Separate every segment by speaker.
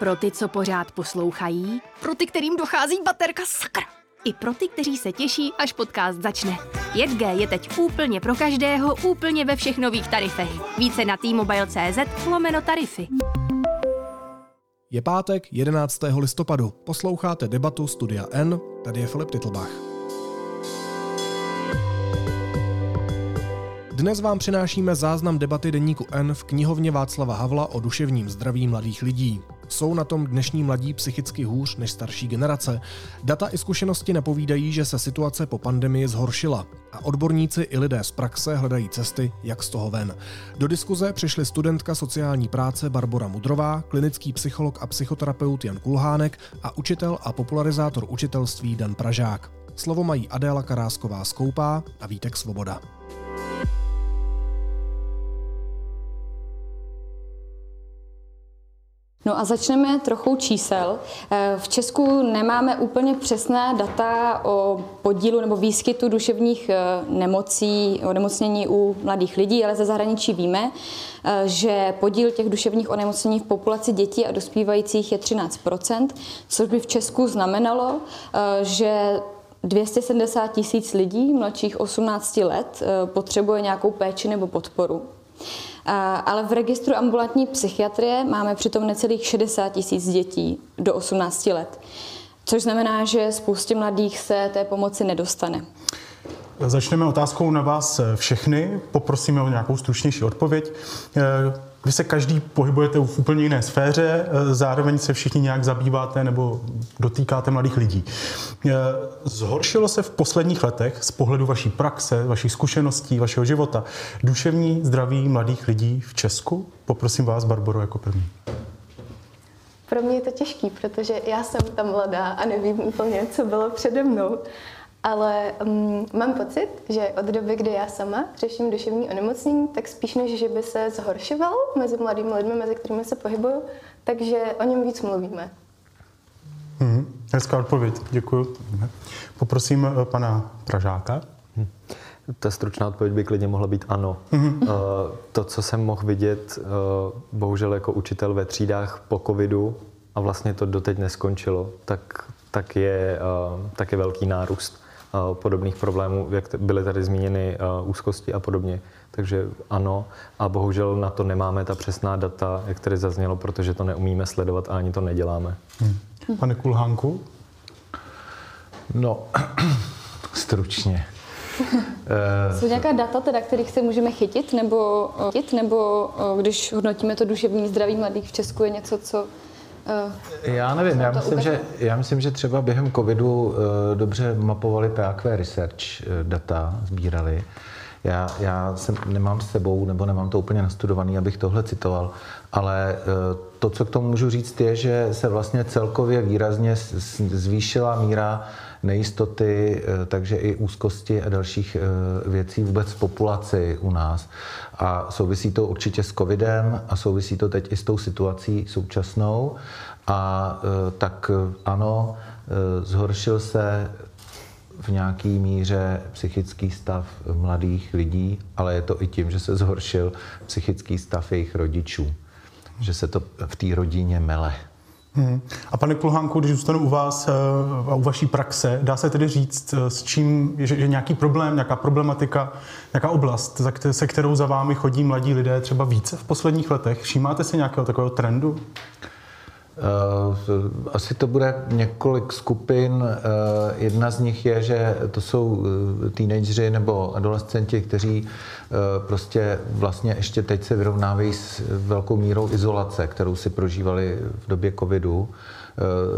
Speaker 1: Pro ty, co pořád poslouchají, pro ty, kterým dochází baterka sakra. I pro ty, kteří se těší, až podcast začne. 5G je teď úplně pro každého, úplně ve všech nových tarifech. Více na t-mobile.cz lomeno tarify.
Speaker 2: Je pátek 11. listopadu. Posloucháte debatu Studia N, tady je Filip Titlbach. Dnes vám přinášíme záznam debaty deníku N v knihovně Václava Havla o duševním zdraví mladých lidí. Jsou na tom dnešní mladí psychicky hůř než starší generace. Data i zkušenosti napovídají, že se situace po pandemii zhoršila a odborníci i lidé z praxe hledají cesty, jak z toho ven. Do diskuze přišli studentka sociální práce Barbara Mudrová, klinický psycholog a psychoterapeut Jan Kulhánek a učitel a popularizátor učitelství Dan Pražák. Slovo mají Adéla Karásková Skoupá a Vítek Svoboda.
Speaker 3: No a začneme trochu čísel. Eh, v Česku nemáme úplně přesná data o podílu nebo výskytu duševních eh, nemocí, onemocnění u mladých lidí, ale ze zahraničí víme, eh, že podíl těch duševních onemocnění v populaci dětí a dospívajících je 13% což by v Česku znamenalo, že 270 tisíc lidí mladších 18 let potřebuje nějakou péči nebo podporu. Ale v registru ambulantní psychiatrie máme přitom necelých 60 tisíc dětí do 18 let, což znamená, že spoustě mladých se té pomoci nedostane.
Speaker 4: Začneme otázkou na vás všechny. Poprosíme o nějakou stručnější odpověď. Vy se každý pohybujete v úplně jiné sféře, eh, zároveň se všichni nějak zabýváte nebo dotýkáte mladých lidí. Eh, zhoršilo se v posledních letech z pohledu vaší praxe, vašich zkušeností, vašeho života duševní zdraví mladých lidí v Česku? Poprosím vás, Barbaro, jako první.
Speaker 5: Pro mě je to těžký, protože já jsem tam mladá a nevím úplně, co bylo přede mnou. Ale um, mám pocit, že od doby, kdy já sama řeším duševní onemocnění, tak spíš než, že by se zhoršoval mezi mladými lidmi, mezi kterými se pohybuju, takže o něm víc mluvíme.
Speaker 4: Hmm, hezká odpověď, děkuji. Poprosím uh, pana Pražáka. Hmm.
Speaker 6: Ta stručná odpověď by klidně mohla být ano. Mm-hmm. To, co jsem mohl vidět, uh, bohužel jako učitel ve třídách po covidu, a vlastně to doteď neskončilo, tak, tak, je, tak je velký nárůst podobných problémů, jak byly tady zmíněny úzkosti a podobně. Takže ano, a bohužel na to nemáme ta přesná data, jak tady zaznělo, protože to neumíme sledovat a ani to neděláme. Hmm.
Speaker 4: Pane Kulhánku?
Speaker 7: No, stručně.
Speaker 3: Jsou nějaká data, teda, kterých se můžeme chytit, nebo, chytit, nebo když hodnotíme to duševní zdraví mladých v Česku, je něco, co
Speaker 7: Eh, já nevím, já myslím, že, já myslím, že třeba během covidu uh, dobře mapovali PAQ Research uh, data, sbírali. Já, já jsem, nemám s sebou, nebo nemám to úplně nastudovaný, abych tohle citoval, ale to, co k tomu můžu říct, je, že se vlastně celkově výrazně zvýšila míra nejistoty, takže i úzkosti a dalších věcí vůbec v populaci u nás. A souvisí to určitě s covidem a souvisí to teď i s tou situací současnou. A e, tak ano, zhoršil se v nějaký míře psychický stav mladých lidí, ale je to i tím, že se zhoršil psychický stav jejich rodičů. Že se to v té rodině mele.
Speaker 4: Hmm. A pane Kulhánku, když zůstanu u vás eh, a u vaší praxe, dá se tedy říct, eh, s čím, že, že nějaký problém, nějaká problematika, nějaká oblast, se kterou za vámi chodí mladí lidé třeba více v posledních letech? Všímáte si nějakého takového trendu?
Speaker 7: Eh, asi to bude několik skupin. Jedna z nich je, že to jsou teenageři nebo adolescenti, kteří prostě vlastně ještě teď se vyrovnávají s velkou mírou izolace, kterou si prožívali v době covidu.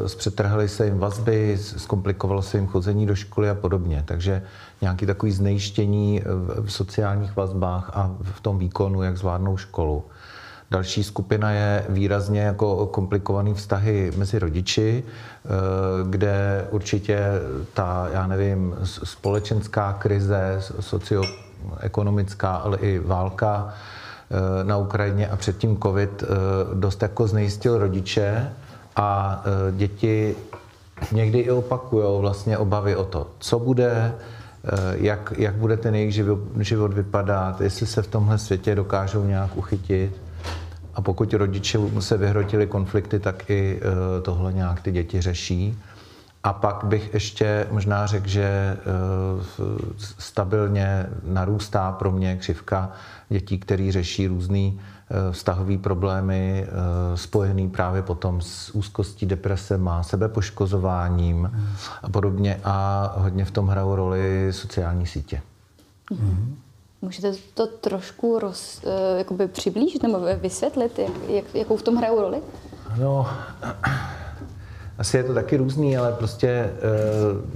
Speaker 7: Zpřetrhly se jim vazby, zkomplikovalo se jim chození do školy a podobně. Takže nějaký takový znejištění v sociálních vazbách a v tom výkonu, jak zvládnou školu. Další skupina je výrazně jako komplikovaný vztahy mezi rodiči, kde určitě ta, já nevím, společenská krize, socio ekonomická, ale i válka eh, na Ukrajině a předtím covid eh, dost jako znejistil rodiče a eh, děti někdy i opakují vlastně obavy o to, co bude, jak, jak bude ten jejich život vypadat, jestli se v tomhle světě dokážou nějak uchytit. A pokud rodiče se vyhrotili konflikty, tak i tohle nějak ty děti řeší. A pak bych ještě možná řekl, že stabilně narůstá pro mě křivka dětí, který řeší různý vztahové problémy spojený právě potom s úzkostí, depresema, sebepoškozováním a podobně. A hodně v tom hrajou roli sociální sítě.
Speaker 3: Mm-hmm. Můžete to trošku roz, uh, jakoby přiblížit nebo vysvětlit, jak, jak, jakou v tom hrajou roli?
Speaker 7: No, asi je to taky různý, ale prostě uh,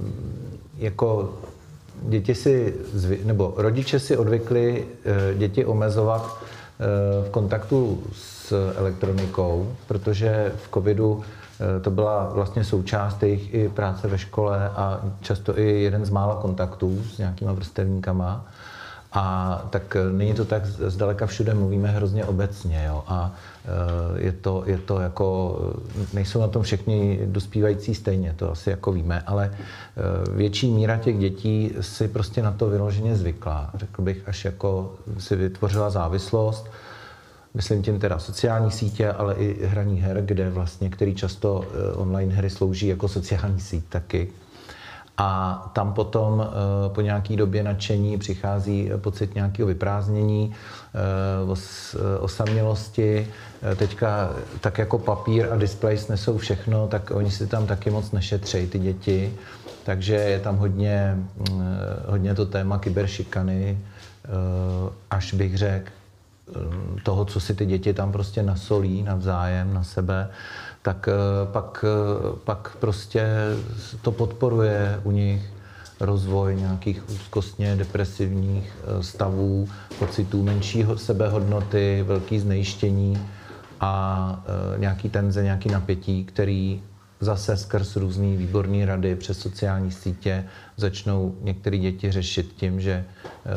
Speaker 7: jako děti si, nebo rodiče si odvykli uh, děti omezovat v kontaktu s elektronikou, protože v covidu to byla vlastně součást jejich i práce ve škole a často i jeden z mála kontaktů s nějakýma vrstevníkama. A tak e, není to tak zdaleka všude, mluvíme hrozně obecně. Jo? A e, je to, je to jako, nejsou na tom všichni dospívající stejně, to asi jako víme, ale větší míra těch dětí si prostě na to vyloženě zvykla. Řekl bych, až jako si vytvořila závislost, myslím tím teda sociální sítě, ale i hraní her, kde vlastně, který často online hry slouží jako sociální síť taky, a tam potom eh, po nějaké době nadšení přichází pocit nějakého vyprázdnění, eh, osamělosti. Eh, teďka tak jako papír a display nesou všechno, tak oni si tam taky moc nešetřejí, ty děti. Takže je tam hodně, hodně to téma kyberšikany, až bych řekl, toho, co si ty děti tam prostě nasolí navzájem na sebe tak eh, pak, eh, pak prostě to podporuje u nich rozvoj nějakých úzkostně depresivních eh, stavů, pocitů menšího sebehodnoty, velký znejištění a nějaký tenze, nějaký napětí, který zase skrz různé výborné rady přes sociální sítě začnou některé děti řešit tím, že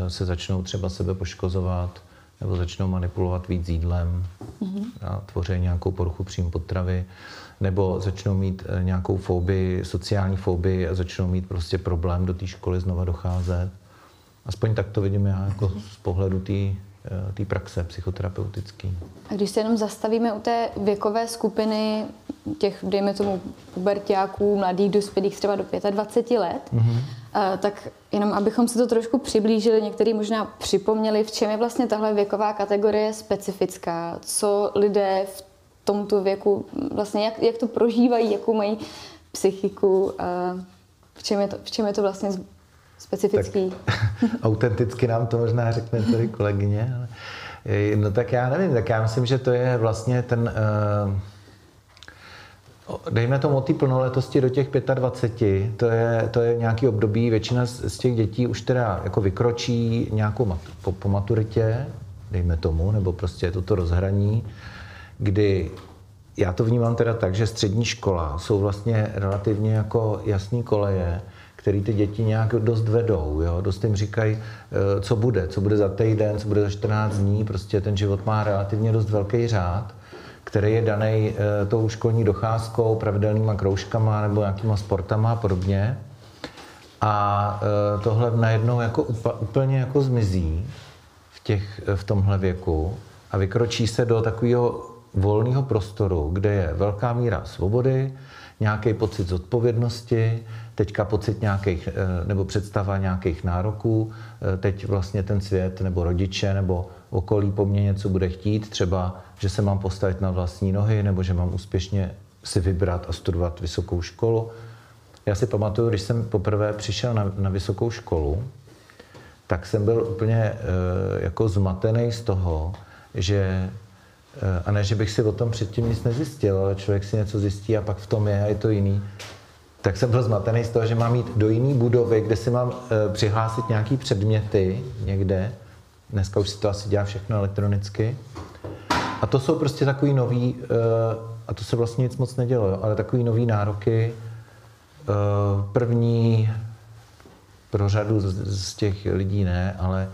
Speaker 7: se začnou třeba sebe poškozovat, nebo začnou manipulovat víc jídlem mm-hmm. a tvoří nějakou poruchu příjmu potravy, nebo začnou mít eh, nějakou fobii, sociální fobii a začnou mít prostě problém do té školy znova docházet. Aspoň tak to vidím já jako z pohledu té té praxe psychoterapeutické.
Speaker 3: A když se jenom zastavíme u té věkové skupiny těch, dejme tomu, pubertáků, mladých dospělých třeba do 25 let, mm-hmm. Tak jenom abychom si to trošku přiblížili, některý možná připomněli, v čem je vlastně tahle věková kategorie specifická, co lidé v tomto věku, vlastně jak, jak to prožívají, jakou mají psychiku, v čem je to, v čem je to vlastně specifický.
Speaker 7: Tak, autenticky nám to možná řekne tady kolegyně, ale no tak já nevím, tak já myslím, že to je vlastně ten, uh, dejme tomu té plnoletosti do těch 25, to je, to je nějaký období, většina z, z těch dětí už teda jako vykročí nějakou mat, po, po maturitě, dejme tomu, nebo prostě je to to rozhraní, kdy já to vnímám teda tak, že střední škola jsou vlastně relativně jako jasný koleje, který ty děti nějak dost vedou, jo? dost jim říkají, eh, co bude, co bude za týden, co bude za 14 dní, prostě ten život má relativně dost velký řád, který je daný eh, tou školní docházkou, pravidelnýma kroužkama nebo nějakýma sportama a podobně. A eh, tohle najednou jako úplně jako zmizí v, těch, v tomhle věku a vykročí se do takového volného prostoru, kde je velká míra svobody, nějaký pocit zodpovědnosti, teďka pocit nějakých, eh, nebo představa nějakých nároků, eh, teď vlastně ten svět nebo rodiče nebo okolí po mně něco bude chtít, třeba, že se mám postavit na vlastní nohy nebo že mám úspěšně si vybrat a studovat vysokou školu. Já si pamatuju, když jsem poprvé přišel na, na vysokou školu, tak jsem byl úplně e, jako zmatený z toho, že a ne, že bych si o tom předtím nic nezjistil, ale člověk si něco zjistí a pak v tom je a je to jiný tak jsem byl zmatený z toho, že mám jít do jiné budovy, kde si mám e, přihlásit nějaký předměty někde. Dneska už si to asi dělá všechno elektronicky. A to jsou prostě takový nový, e, a to se vlastně nic moc nedělo, ale takový nový nároky. E, první pro řadu z, těch lidí ne, ale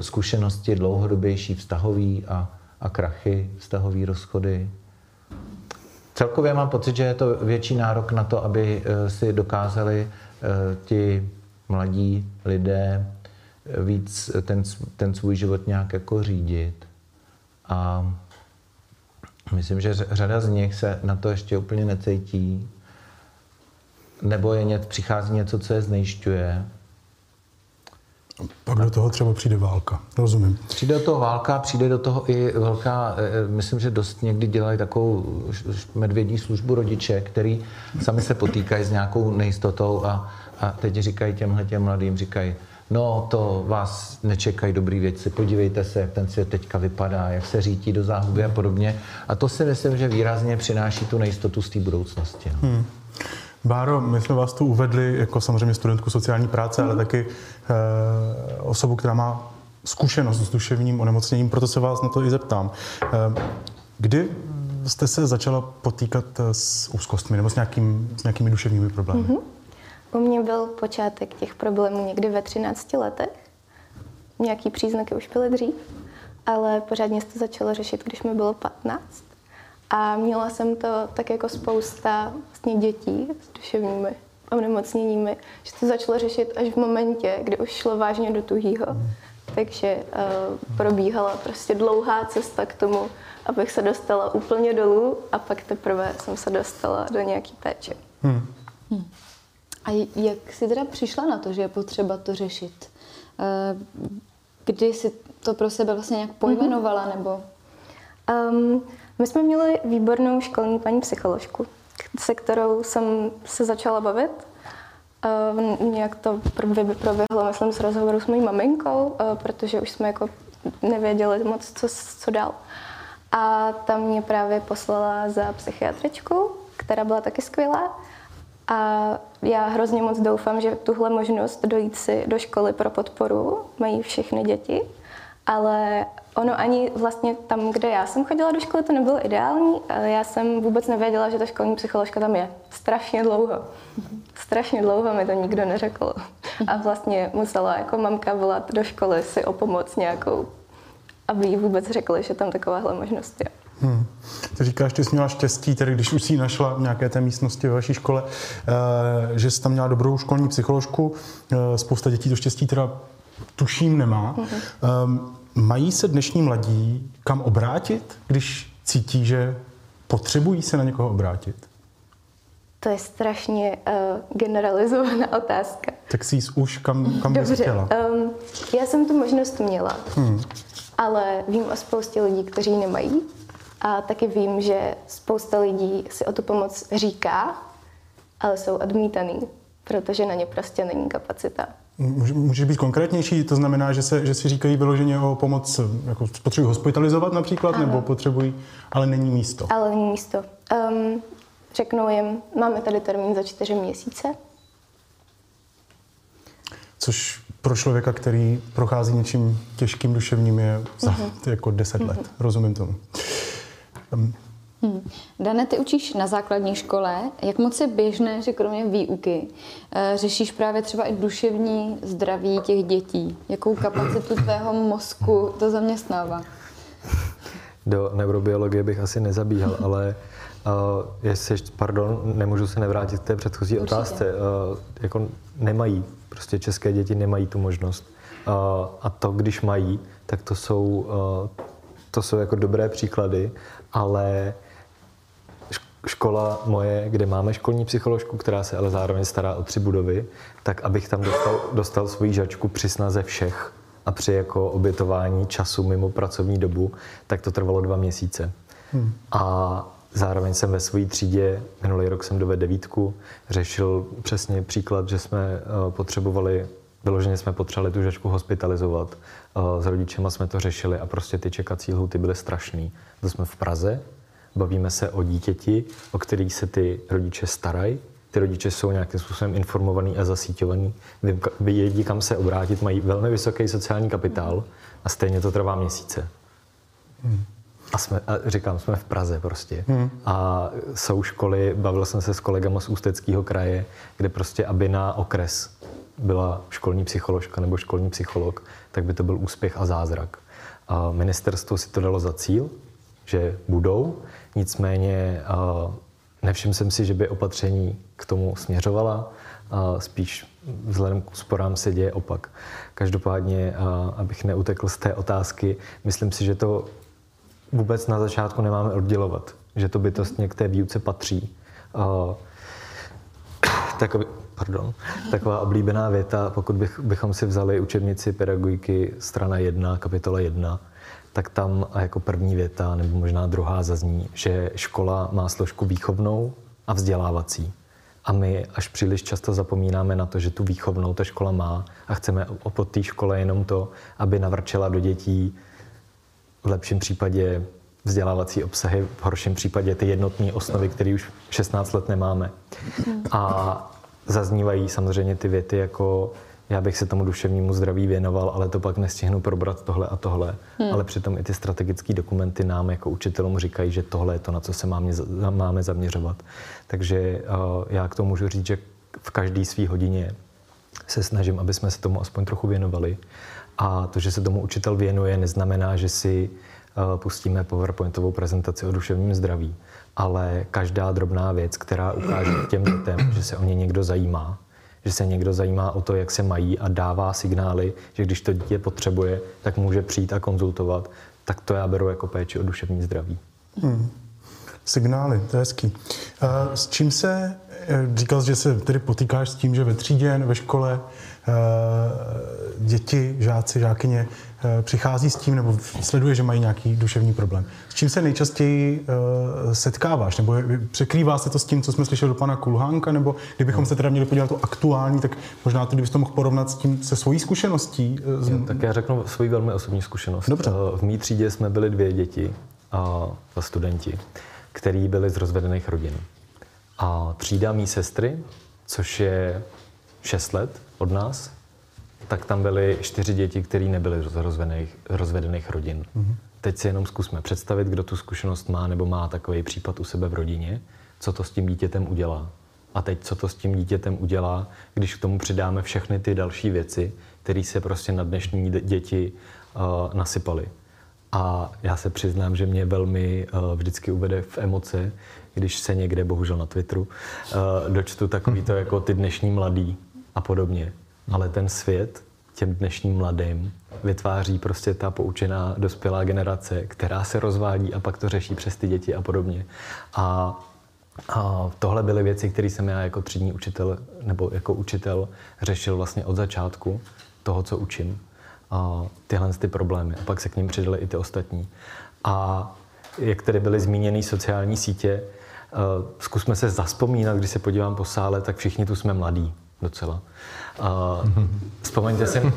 Speaker 7: zkušenosti dlouhodobější vztahový a, a krachy, vztahový rozchody, Celkově mám pocit, že je to větší nárok na to, aby eh, si dokázali eh, ti mladí lidé eh, víc ten, ten svůj život nějak jako řídit. A Myslím, že řada z nich se na to ještě úplně necítí, nebo je něco, přichází něco, co je znejišťuje.
Speaker 4: Pak do toho třeba přijde válka, rozumím.
Speaker 7: Přijde do toho válka, přijde do toho i velká, eh, myslím, že dost někdy dělají takovou medvědí službu rodiče, který sami se potýkají s nějakou nejistotou a, a teď říkají těmhle těm mladým, říkají, no to vás nečekají dobrý věci, podívejte se, jak ten svět teďka vypadá, jak se řítí do záhuby a podobně. A to si myslím, že výrazně přináší tu nejistotu z té budoucnosti. No. Hmm.
Speaker 4: Báro, my jsme vás tu uvedli jako samozřejmě studentku sociální práce, ale taky e, osobu, která má zkušenost s duševním onemocněním, proto se vás na to i zeptám. E, kdy jste se začala potýkat s úzkostmi nebo s, nějakým, s nějakými duševními problémy? Mm-hmm.
Speaker 5: U mě byl počátek těch problémů někdy ve 13 letech. Nějaký příznaky už byly dřív, ale pořádně se to začalo řešit, když mi bylo 15. A měla jsem to tak jako spousta vlastně dětí s duševními onemocněními, že to začalo řešit až v momentě, kdy už šlo vážně do tuhýho. Takže uh, probíhala prostě dlouhá cesta k tomu, abych se dostala úplně dolů a pak teprve jsem se dostala do nějaký péče. Hmm.
Speaker 3: Hmm. A jak jsi teda přišla na to, že je potřeba to řešit? Eh, kdy jsi to pro sebe vlastně nějak pojmenovala, mm-hmm. nebo?
Speaker 5: Um, my jsme měli výbornou školní paní psycholožku, se kterou jsem se začala bavit. Uh, nějak to proběhlo, myslím, s rozhovoru s mojí maminkou, uh, protože už jsme jako nevěděli moc, co, co dál. A tam mě právě poslala za psychiatričku, která byla taky skvělá. A já hrozně moc doufám, že tuhle možnost dojít si do školy pro podporu mají všechny děti, ale ono ani vlastně tam, kde já jsem chodila do školy, to nebylo ideální. Já jsem vůbec nevěděla, že ta školní psycholožka tam je. Strašně dlouho. Strašně dlouho mi to nikdo neřekl. A vlastně musela jako mamka volat do školy si o pomoc nějakou, aby jí vůbec řekli, že tam takováhle možnost je. Hmm.
Speaker 4: Ty říkáš, že jsi měla štěstí, tedy když už si našla v nějaké té místnosti ve vaší škole, eh, že jsi tam měla dobrou školní psycholožku. Eh, spousta dětí to štěstí teda tuším nemá. Hmm. Mají se dnešní mladí kam obrátit, když cítí, že potřebují se na někoho obrátit?
Speaker 5: To je strašně uh, generalizovaná otázka.
Speaker 4: Tak si už kam, kam bys chtěla? Um,
Speaker 5: já jsem tu možnost měla, hmm. ale vím o spoustě lidí, kteří nemají a taky vím, že spousta lidí si o tu pomoc říká, ale jsou odmítaný, protože na ně prostě není kapacita.
Speaker 4: Může být konkrétnější? To znamená, že, se, že si říkají vyloženě o pomoc, jako potřebují hospitalizovat například, ano. nebo potřebují, ale není místo?
Speaker 5: Ale není místo. Um, řeknou jim, máme tady termín za čtyři měsíce.
Speaker 4: Což pro člověka, který prochází něčím těžkým duševním, je za uh-huh. jako deset uh-huh. let. Mhm. Rozumím tomu.
Speaker 3: Hmm. Dane, ty učíš na základní škole. Jak moc je běžné, že kromě výuky eh, řešíš právě třeba i duševní zdraví těch dětí? Jakou kapacitu tvého mozku to zaměstnává?
Speaker 6: Do neurobiologie bych asi nezabíhal, ale uh, jestli, pardon, nemůžu se nevrátit k té předchozí Určitě. otázce. Uh, jako nemají, prostě české děti nemají tu možnost. Uh, a to, když mají, tak to jsou, uh, to jsou jako dobré příklady ale škola moje, kde máme školní psycholožku, která se ale zároveň stará o tři budovy, tak abych tam dostal, dostal svoji žačku při snaze všech a při jako obětování času mimo pracovní dobu, tak to trvalo dva měsíce. Hmm. A zároveň jsem ve své třídě, minulý rok jsem dovedl devítku, řešil přesně příklad, že jsme eh, potřebovali Vyloženě jsme potřebovali tu žačku hospitalizovat. S rodičema jsme to řešili a prostě ty čekací lhuty byly strašný. To jsme v Praze, bavíme se o dítěti, o který se ty rodiče starají. Ty rodiče jsou nějakým způsobem informovaný a zasíťovaný, vědí, kam se obrátit, mají velmi vysoký sociální kapitál a stejně to trvá měsíce. Hmm. A, jsme, a říkám, jsme v Praze prostě. Hmm. A jsou školy, bavil jsem se s kolegama z Ústeckého kraje, kde prostě, aby na okres byla školní psycholožka nebo školní psycholog, tak by to byl úspěch a zázrak. A ministerstvo si to dalo za cíl, že budou, nicméně nevšiml jsem si, že by opatření k tomu směřovala, spíš vzhledem k úsporám se děje opak. Každopádně, abych neutekl z té otázky, myslím si, že to vůbec na začátku nemáme oddělovat, že to bytostně k té výuce patří. Uh, takový, pardon, taková oblíbená věta, pokud bych, bychom si vzali učebnici pedagogiky strana 1, kapitola 1, tak tam jako první věta, nebo možná druhá zazní, že škola má složku výchovnou a vzdělávací. A my až příliš často zapomínáme na to, že tu výchovnou ta škola má a chceme po té škole jenom to, aby navrčela do dětí v lepším případě vzdělávací obsahy, v horším případě ty jednotné osnovy, které už 16 let nemáme. A zaznívají samozřejmě ty věty jako já bych se tomu duševnímu zdraví věnoval, ale to pak nestihnu probrat tohle a tohle. Hmm. Ale přitom i ty strategické dokumenty nám jako učitelům říkají, že tohle je to, na co se máme, máme zaměřovat. Takže uh, já k tomu můžu říct, že v každé své hodině se snažím, aby jsme se tomu aspoň trochu věnovali. A to, že se tomu učitel věnuje, neznamená, že si pustíme PowerPointovou prezentaci o duševním zdraví. Ale každá drobná věc, která ukáže těm dětem, že se o ně někdo zajímá, že se někdo zajímá o to, jak se mají a dává signály, že když to dítě potřebuje, tak může přijít a konzultovat, tak to já beru jako péči o duševní zdraví. Hmm.
Speaker 4: Signály, to je hezký. S čím se, eh, říkal že se tedy potýkáš s tím, že ve třídě, ve škole eh, děti, žáci, žákyně Eh, přichází s tím nebo sleduje, že mají nějaký duševní problém. S čím se nejčastěji uh, setkáváš? Nebo překrývá se to s tím, co jsme slyšeli do pana Kulhánka? Nebo kdybychom se teda měli podívat to aktuální, tak možná ty bys to mohl porovnat s tím se svojí zkušeností?
Speaker 6: Z... Já, tak já řeknu svoji velmi osobní zkušenost. Dobře. Eh, v mý třídě jsme byli dvě děti a studenti, který byli z rozvedených rodin. A třída mý sestry, což je 6 let od nás, tak tam byly čtyři děti, které nebyly z rozvedených, rozvedených rodin. Mm-hmm. Teď si jenom zkusme představit, kdo tu zkušenost má nebo má takový případ u sebe v rodině, co to s tím dítětem udělá. A teď, co to s tím dítětem udělá, když k tomu přidáme všechny ty další věci, které se prostě na dnešní děti uh, nasypaly. A já se přiznám, že mě velmi uh, vždycky uvede v emoce, když se někde, bohužel na Twitteru, uh, dočtu takový to jako ty dnešní mladý a podobně ale ten svět těm dnešním mladým vytváří prostě ta poučená dospělá generace, která se rozvádí a pak to řeší přes ty děti a podobně. A, a tohle byly věci, které jsem já jako třídní učitel nebo jako učitel řešil vlastně od začátku toho, co učím. A tyhle ty problémy. A pak se k ním přidaly i ty ostatní. A jak tedy byly zmíněny sociální sítě, uh, zkusme se zaspomínat, když se podívám po sále, tak všichni tu jsme mladí docela. Uh, vzpomeňte, si,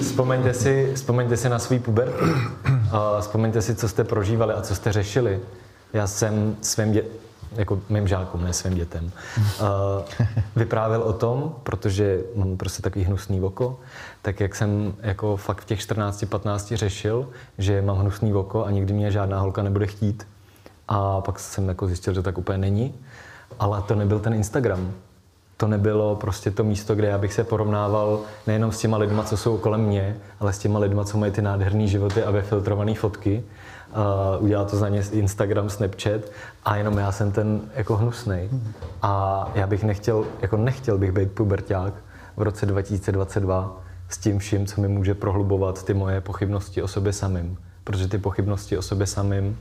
Speaker 6: vzpomeňte, si, vzpomeňte si na svůj puber. Uh, vzpomeňte si, co jste prožívali a co jste řešili. Já jsem svým dě- jako mým žákům, ne svým dětem, uh, vyprávěl o tom, protože mám prostě takový hnusný oko, tak jak jsem jako fakt v těch 14-15 řešil, že mám hnusný oko a nikdy mě žádná holka nebude chtít. A pak jsem jako zjistil, že tak úplně není. Ale to nebyl ten Instagram to nebylo prostě to místo, kde já bych se porovnával nejenom s těma lidma, co jsou kolem mě, ale s těma lidma, co mají ty nádherné životy a vyfiltrované fotky. Uh, udělal to za ně Instagram, Snapchat a jenom já jsem ten jako hnusnej. A já bych nechtěl, jako nechtěl bych být puberták v roce 2022 s tím vším, co mi může prohlubovat ty moje pochybnosti o sobě samým. Protože ty pochybnosti o sobě samým,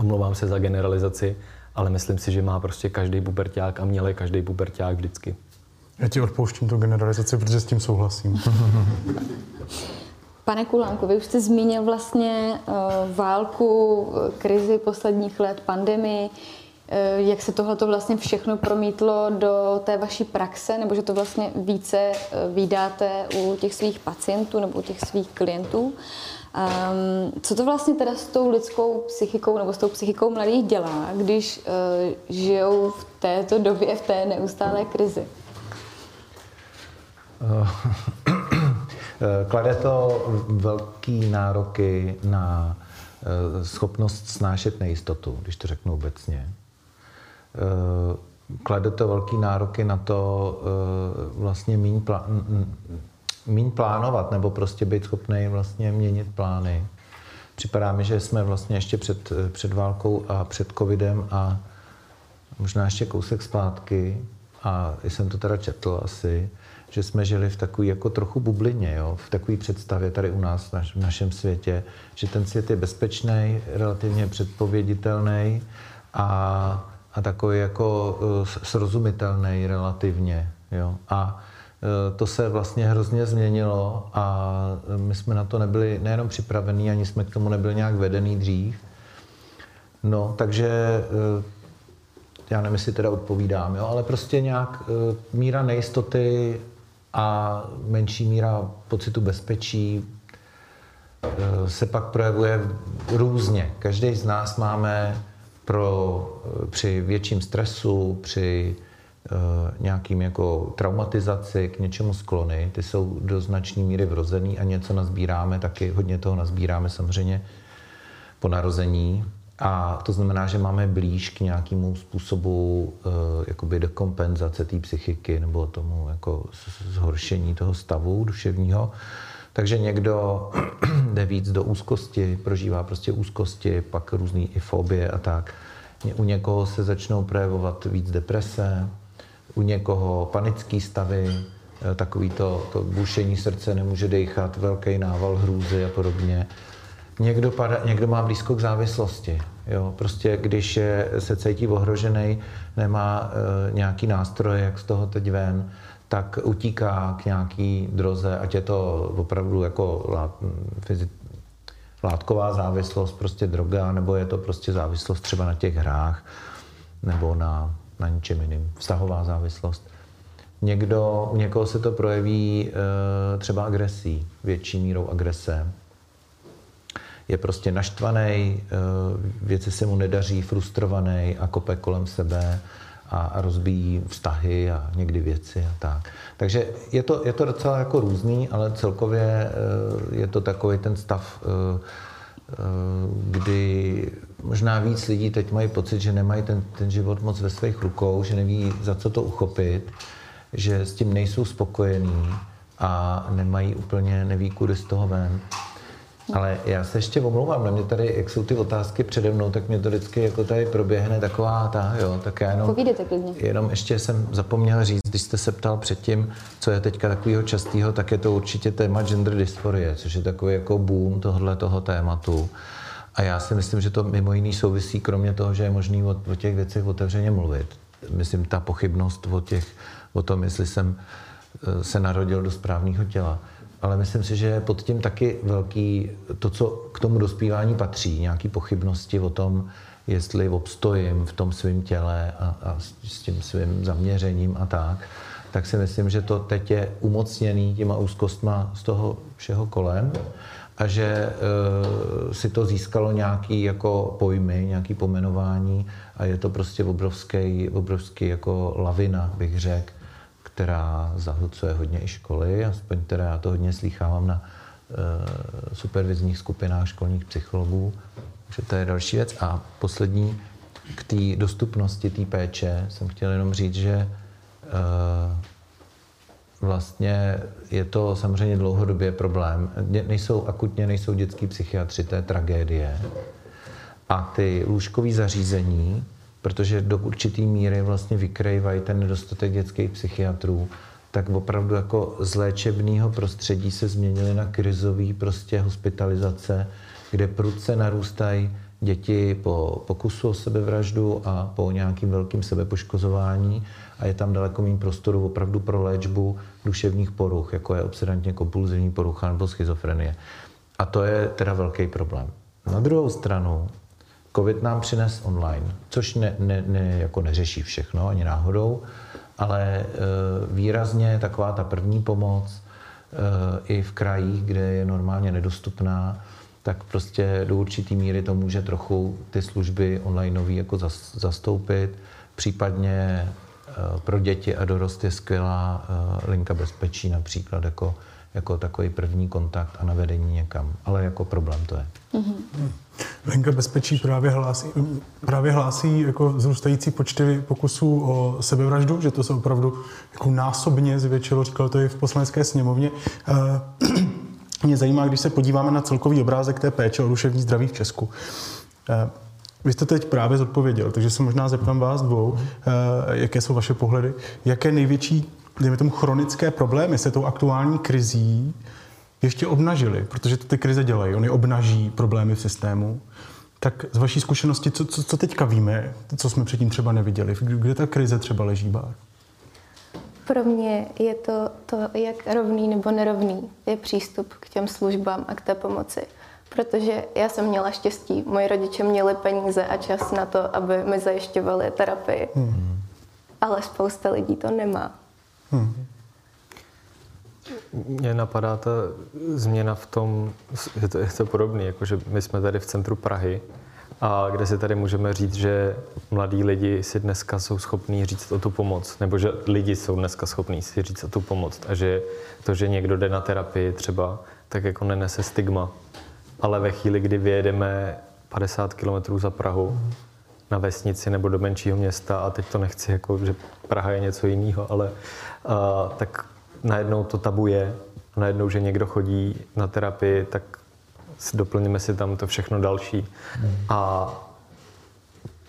Speaker 6: omlouvám se za generalizaci, ale myslím si, že má prostě každý puberták a měl je každý puberták vždycky.
Speaker 4: Já ti odpouštím tu generalizaci, protože s tím souhlasím.
Speaker 3: Pane Kulánku, vy už jste zmínil vlastně uh, válku, krizi posledních let, pandemii. Uh, jak se tohle vlastně všechno promítlo do té vaší praxe, nebo že to vlastně více uh, vydáte u těch svých pacientů nebo u těch svých klientů? Um, co to vlastně teda s tou lidskou psychikou nebo s tou psychikou mladých dělá, když uh, žijou v této době, v té neustálé krizi?
Speaker 7: Klade to velký nároky na eh, schopnost snášet nejistotu, když to řeknu obecně. Eh, klade to velký nároky na to vlastně méně míň plánovat nebo prostě být schopný vlastně měnit plány. Připadá mi, že jsme vlastně ještě před, před válkou a před covidem a možná ještě kousek zpátky a jsem to teda četl asi, že jsme žili v takové jako trochu bublině, jo? v takové představě tady u nás v našem světě, že ten svět je bezpečný, relativně předpověditelný a, a takový jako eh, srozumitelný relativně. Jo? A eh, to se vlastně hrozně změnilo a my jsme na to nebyli nejenom připravení, ani jsme k tomu nebyli nějak vedený dřív. No, takže eh, já nevím, jestli teda odpovídám, jo, ale prostě nějak míra nejistoty a menší míra pocitu bezpečí se pak projevuje různě. Každý z nás máme pro, při větším stresu, při nějakým jako traumatizaci k něčemu sklony. Ty jsou do značné míry vrozený a něco nazbíráme, taky hodně toho nazbíráme samozřejmě po narození. A to znamená, že máme blíž k nějakému způsobu uh, jakoby dekompenzace té psychiky nebo tomu jako zhoršení toho stavu duševního. Takže někdo jde víc do úzkosti, prožívá prostě úzkosti, pak různé i fobie a tak. U někoho se začnou projevovat víc deprese, u někoho panický stavy, eh, takový to, to bušení srdce, nemůže dechat, velký nával hrůzy a podobně. Někdo, pada, někdo má blízko k závislosti. Jo? Prostě když je, se cítí ohrožený, nemá e, nějaký nástroj, jak z toho teď ven, tak utíká k nějaký droze, ať je to opravdu jako lát, fyzi, látková závislost, prostě droga, nebo je to prostě závislost třeba na těch hrách, nebo na, na něčem jiným, vztahová závislost. Někdo, u někoho se to projeví e, třeba agresí, větší mírou agrese. Je prostě naštvaný, e, věci se mu nedaří, frustrovaný a kope kolem sebe a, rozbíjí vztahy a někdy věci a tak. Takže je to, je to docela jako různý, ale celkově eh, je to takový ten stav, eh, eh, kdy možná víc lidí teď mají pocit, že nemají ten, ten život moc ve svých rukou, že neví, za co to uchopit, že s tím nejsou spokojení a nemají úplně, neví, kudy z toho ven. Ale já se ještě omlouvám, na mě tady, jak jsou ty otázky přede mnou, tak mě to vždycky jako tady proběhne taková ta, jo, tak já jenom...
Speaker 3: Povídejte klidně.
Speaker 7: Jenom ještě jsem zapomněl říct, když jste se ptal předtím, co je teďka takového častého, tak je to určitě téma gender dysphorie, což je takový jako boom tohle toho tématu. A já si myslím, že to mimo jiný souvisí, kromě toho, že je možný o, o těch věcech otevřeně mluvit. Myslím, ta pochybnost o, těch, o tom, jestli jsem eh, se narodil do správného těla. Ale myslím si, že je pod tím taky velký to, co k tomu dospívání patří, nějaký pochybnosti o tom, jestli obstojím v tom svém těle a, a s tím svým zaměřením a tak, tak si myslím, že to teď je umocněný těma úzkostma z toho všeho kolem a že e, si to získalo nějaký jako pojmy, nějaký pomenování a je to prostě obrovský, obrovský jako lavina, bych řekl, která zahlcuje hodně i školy, aspoň teda já to hodně slýchávám na e, supervizních skupinách školních psychologů, že to je další věc. A poslední, k té dostupnosti té péče jsem chtěl jenom říct, že e, vlastně je to samozřejmě dlouhodobě problém. Nejsou akutně, nejsou dětský psychiatři, to je tragédie. A ty lůžkové zařízení, protože do určitý míry vlastně vykrývají ten nedostatek dětských psychiatrů, tak opravdu jako z léčebného prostředí se změnily na krizový prostě hospitalizace, kde prudce narůstají děti po pokusu o sebevraždu a po nějakým velkým sebepoškozování a je tam daleko méně prostoru opravdu pro léčbu duševních poruch, jako je obsedantně kompulzivní porucha nebo schizofrenie. A to je teda velký problém. Na druhou stranu COVID nám přines online, což ne, ne, ne, jako neřeší všechno ani náhodou, ale e, výrazně taková ta první pomoc e, i v krajích, kde je normálně nedostupná, tak prostě do určitý míry to může trochu ty služby online jako zastoupit. Případně pro děti a dorost je skvělá e, linka bezpečí například jako, jako takový první kontakt a navedení někam. Ale jako problém to je. Mm-hmm.
Speaker 4: Lenka Bezpečí právě hlásí, právě hlásí jako zrůstající počty pokusů o sebevraždu, že to se opravdu jako násobně zvětšilo, říkal to i v poslanecké sněmovně. Eh, mě zajímá, když se podíváme na celkový obrázek té péče o duševní zdraví v Česku. Vy jste teď právě zodpověděl, takže se možná zeptám vás dvou, eh, jaké jsou vaše pohledy. Jaké největší, dejme tomu, chronické problémy se tou aktuální krizí ještě obnažily, protože to ty krize dělají. Oni obnaží problémy v systému. Tak z vaší zkušenosti, co, co, co teďka víme, co jsme předtím třeba neviděli? Kde ta krize třeba leží, Bár?
Speaker 5: Pro mě je to, to, jak rovný nebo nerovný je přístup k těm službám a k té pomoci. Protože já jsem měla štěstí, moji rodiče měli peníze a čas na to, aby mi zajišťovali terapii. Hmm. Ale spousta lidí to nemá. Hmm.
Speaker 6: Mně napadá ta změna v tom, je to, je to podobné, jakože my jsme tady v centru Prahy, a kde si tady můžeme říct, že mladí lidi si dneska jsou schopní říct o tu pomoc, nebo že lidi jsou dneska schopní si říct o tu pomoc a že to, že někdo jde na terapii třeba, tak jako nenese stigma. Ale ve chvíli, kdy vyjedeme 50 km za Prahu na vesnici nebo do menšího města, a teď to nechci, jako, že Praha je něco jiného, ale a, tak najednou to tabu je, najednou, že někdo chodí na terapii, tak doplníme si tam to všechno další. Hmm. A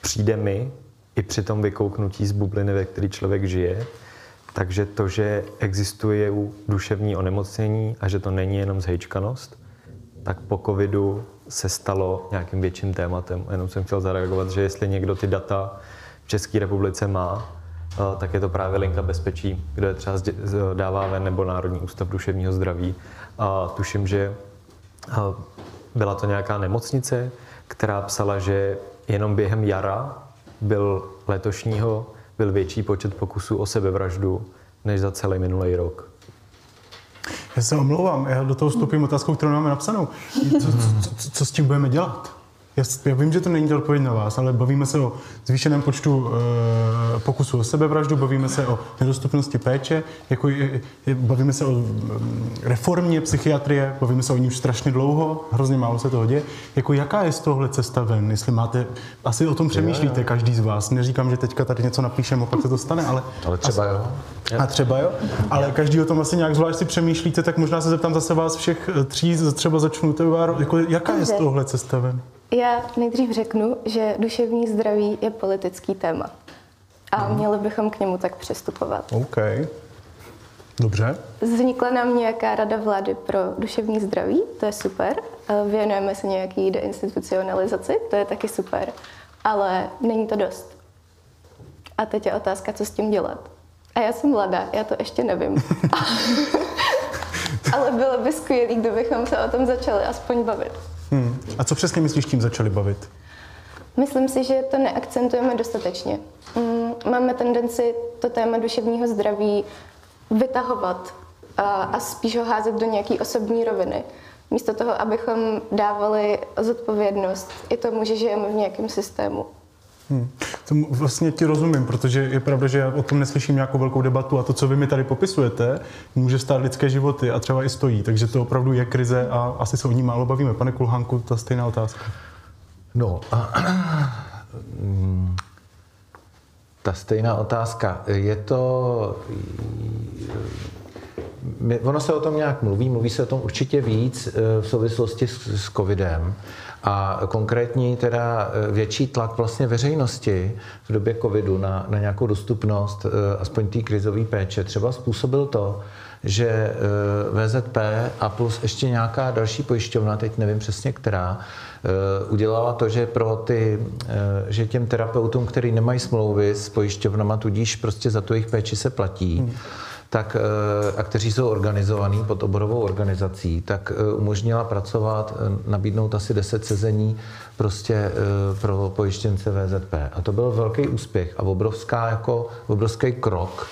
Speaker 6: přijde mi i při tom vykouknutí z bubliny, ve které člověk žije, takže to, že existuje u duševní onemocnění a že to není jenom zhejčkanost, tak po covidu se stalo nějakým větším tématem. Jenom jsem chtěl zareagovat, že jestli někdo ty data v České republice má, eh, tak je to právě linka bezpečí, kde je třeba dává ven nebo Národní ústav duševního zdraví. A tuším, že eh, byla to nějaká nemocnice, která psala, že jenom během jara byl letošního byl větší počet pokusů o sebevraždu než za celý minulý rok.
Speaker 4: Já se omlouvám, já do toho vstupím otázkou, kterou máme napsanou. Co, co, co, co s tím budeme dělat? Já, já vím, že to není odpověď na vás, ale bavíme se o zvýšeném počtu e, pokusů o sebevraždu, bavíme se o nedostupnosti péče, jako je, je, bavíme se o mm, reformě psychiatrie, bavíme se o ní už strašně dlouho, hrozně málo se toho děje. Jako jaká je z tohohle cesta ven? Jestli máte, asi o tom přemýšlíte každý z vás. Neříkám, že teďka tady něco napíšeme pak se to stane, ale...
Speaker 7: Ale třeba
Speaker 4: asi,
Speaker 7: jo.
Speaker 4: A třeba jo, ale každý o tom asi nějak zvlášť si přemýšlíte, tak možná se zeptám zase vás všech tří, třeba začnu jako jaká je z tohohle cesta ven?
Speaker 5: Já nejdřív řeknu, že duševní zdraví je politický téma. A mhm. měli bychom k němu tak přistupovat.
Speaker 4: OK. Dobře.
Speaker 5: Vznikla nám nějaká rada vlády pro duševní zdraví, to je super. Věnujeme se nějaký deinstitucionalizaci, to je taky super. Ale není to dost. A teď je otázka, co s tím dělat. A já jsem mladá, já to ještě nevím. Ale bylo by skvělé, kdybychom se o tom začali aspoň bavit.
Speaker 4: A co přesně myslíš, tím začali bavit?
Speaker 5: Myslím si, že to neakcentujeme dostatečně. Mm, máme tendenci to téma duševního zdraví vytahovat a, a spíš ho házet do nějaké osobní roviny. Místo toho, abychom dávali zodpovědnost i tomu, že žijeme v nějakém systému.
Speaker 4: Hmm. Tomu vlastně ti rozumím, protože je pravda, že já o tom neslyším nějakou velkou debatu a to, co vy mi tady popisujete, může stát lidské životy a třeba i stojí. Takže to opravdu je krize a asi se o ní málo bavíme. Pane Kulhanku, ta stejná otázka.
Speaker 7: No, a, ta stejná otázka. Je to... Ono se o tom nějak mluví, mluví se o tom určitě víc eh, v souvislosti s, s covidem a konkrétní teda eh, větší tlak vlastně veřejnosti v době covidu na, na nějakou dostupnost eh, aspoň té krizové péče třeba způsobil to, že eh, VZP a plus ještě nějaká další pojišťovna, teď nevím přesně která, udělala to, že pro ty, že těm terapeutům, který nemají smlouvy s pojišťovnama, tudíž prostě za tu jejich péči se platí, hmm tak, eh, a kteří jsou organizovaní pod oborovou organizací, tak eh, umožnila pracovat, eh, nabídnout asi 10 sezení prostě pro pojištěnce VZP. A to byl velký úspěch a obrovská, jako, obrovský krok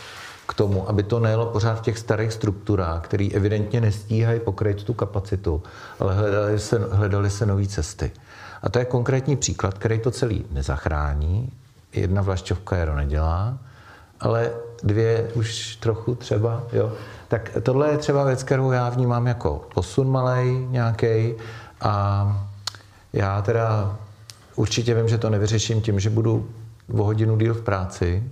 Speaker 7: k tomu, aby to nejelo pořád v těch starých strukturách, které evidentně nestíhají pokryt tu kapacitu, ale hledali se, hledali se nové cesty. A to je konkrétní příklad, který to celý nezachrání. Jedna vlašťovka je nedělá, ale dvě už trochu třeba, jo. Tak tohle je třeba věc, kterou já vnímám jako posun malej nějaký a já teda určitě vím, že to nevyřeším tím, že budu o hodinu díl v práci,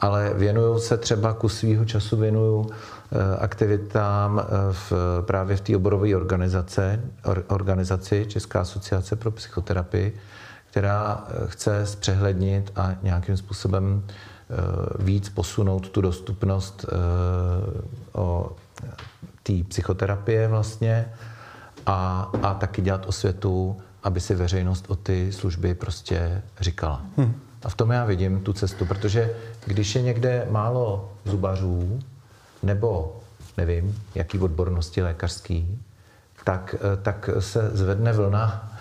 Speaker 7: ale věnuju se třeba ku svýho času věnuju eh, aktivitám eh, v, právě v té oborové organizace, or, organizaci Česká asociace pro psychoterapii, která chce zpřehlednit a nějakým způsobem víc posunout tu dostupnost o té psychoterapie vlastně a, a taky dělat osvětu, aby si veřejnost o ty služby prostě říkala. Hmm. A v tom já vidím tu cestu, protože když je někde málo zubařů nebo nevím, jaký odbornosti lékařský, tak, tak se zvedne vlna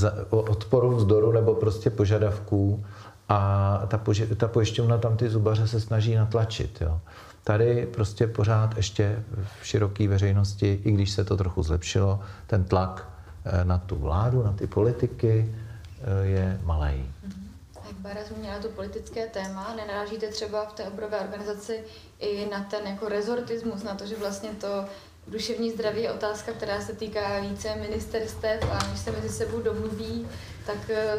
Speaker 7: eh, odporu, vzdoru nebo prostě požadavků a ta, poži- ta pojišťovna tam ty zubaře se snaží natlačit. Jo. Tady prostě pořád ještě v široké veřejnosti, i když se to trochu zlepšilo, ten tlak eh, na tu vládu, na ty politiky eh, je malý.
Speaker 8: Jak Bára zmínila to politické téma, nenarážíte třeba v té obrové organizaci i na ten jako rezortismus, na to, že vlastně to duševní zdraví je otázka, která se týká více ministerstev a když se mezi sebou domluví, tak eh,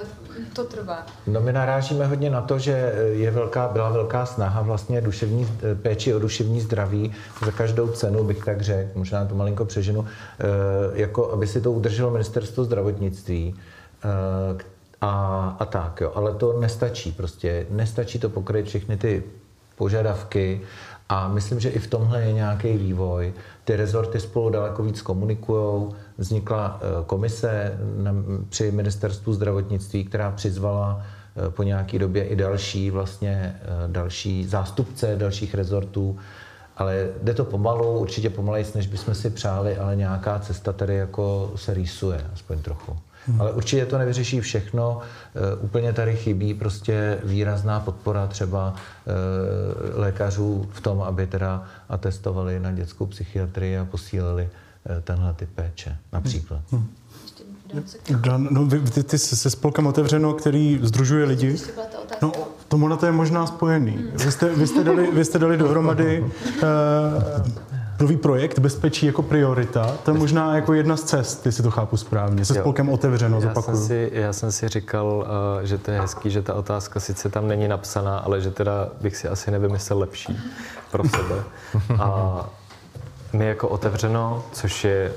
Speaker 8: to trvá.
Speaker 7: No my narážíme hodně na to, že je velká, byla velká snaha vlastně duševní, eh, péči o duševní zdraví za každou cenu, bych tak řekl, možná to malinko přeženu, eh, jako aby si to udrželo ministerstvo zdravotnictví, a, a tak, jo. Ale to nestačí prostě. Nestačí to pokryt všechny ty požadavky a myslím, že i v tomhle je nějaký vývoj. Ty rezorty spolu daleko víc komunikují. Vznikla eh, komise při ministerstvu zdravotnictví, která přizvala eh, po nějaké době i další vlastně eh, další zástupce dalších rezortů. Ale jde to pomalu, určitě pomalejší, než bychom si přáli, ale nějaká cesta tady jako se rýsuje, aspoň trochu. Hmm. Ale určitě to nevyřeší všechno. E, úplně tady chybí prostě výrazná podpora třeba e, lékařů v tom, aby teda atestovali na dětskou psychiatrii a posílili e, tenhle typ péče, například. Hmm.
Speaker 4: Dan, no, vy, ty, ty se spolkem otevřeno, který združuje lidi. No, tomu to je možná spojený. Vy jste, vy jste, dali, vy jste dali dohromady uh, nový projekt Bezpečí jako priorita, to je možná jako jedna z cest, jestli to chápu správně, se spolkem otevřeno, já
Speaker 6: zopakuju. Jsem si, já jsem si říkal, uh, že to je hezký, že ta otázka sice tam není napsaná, ale že teda bych si asi nevymyslel lepší pro sebe. A my jako otevřeno, což je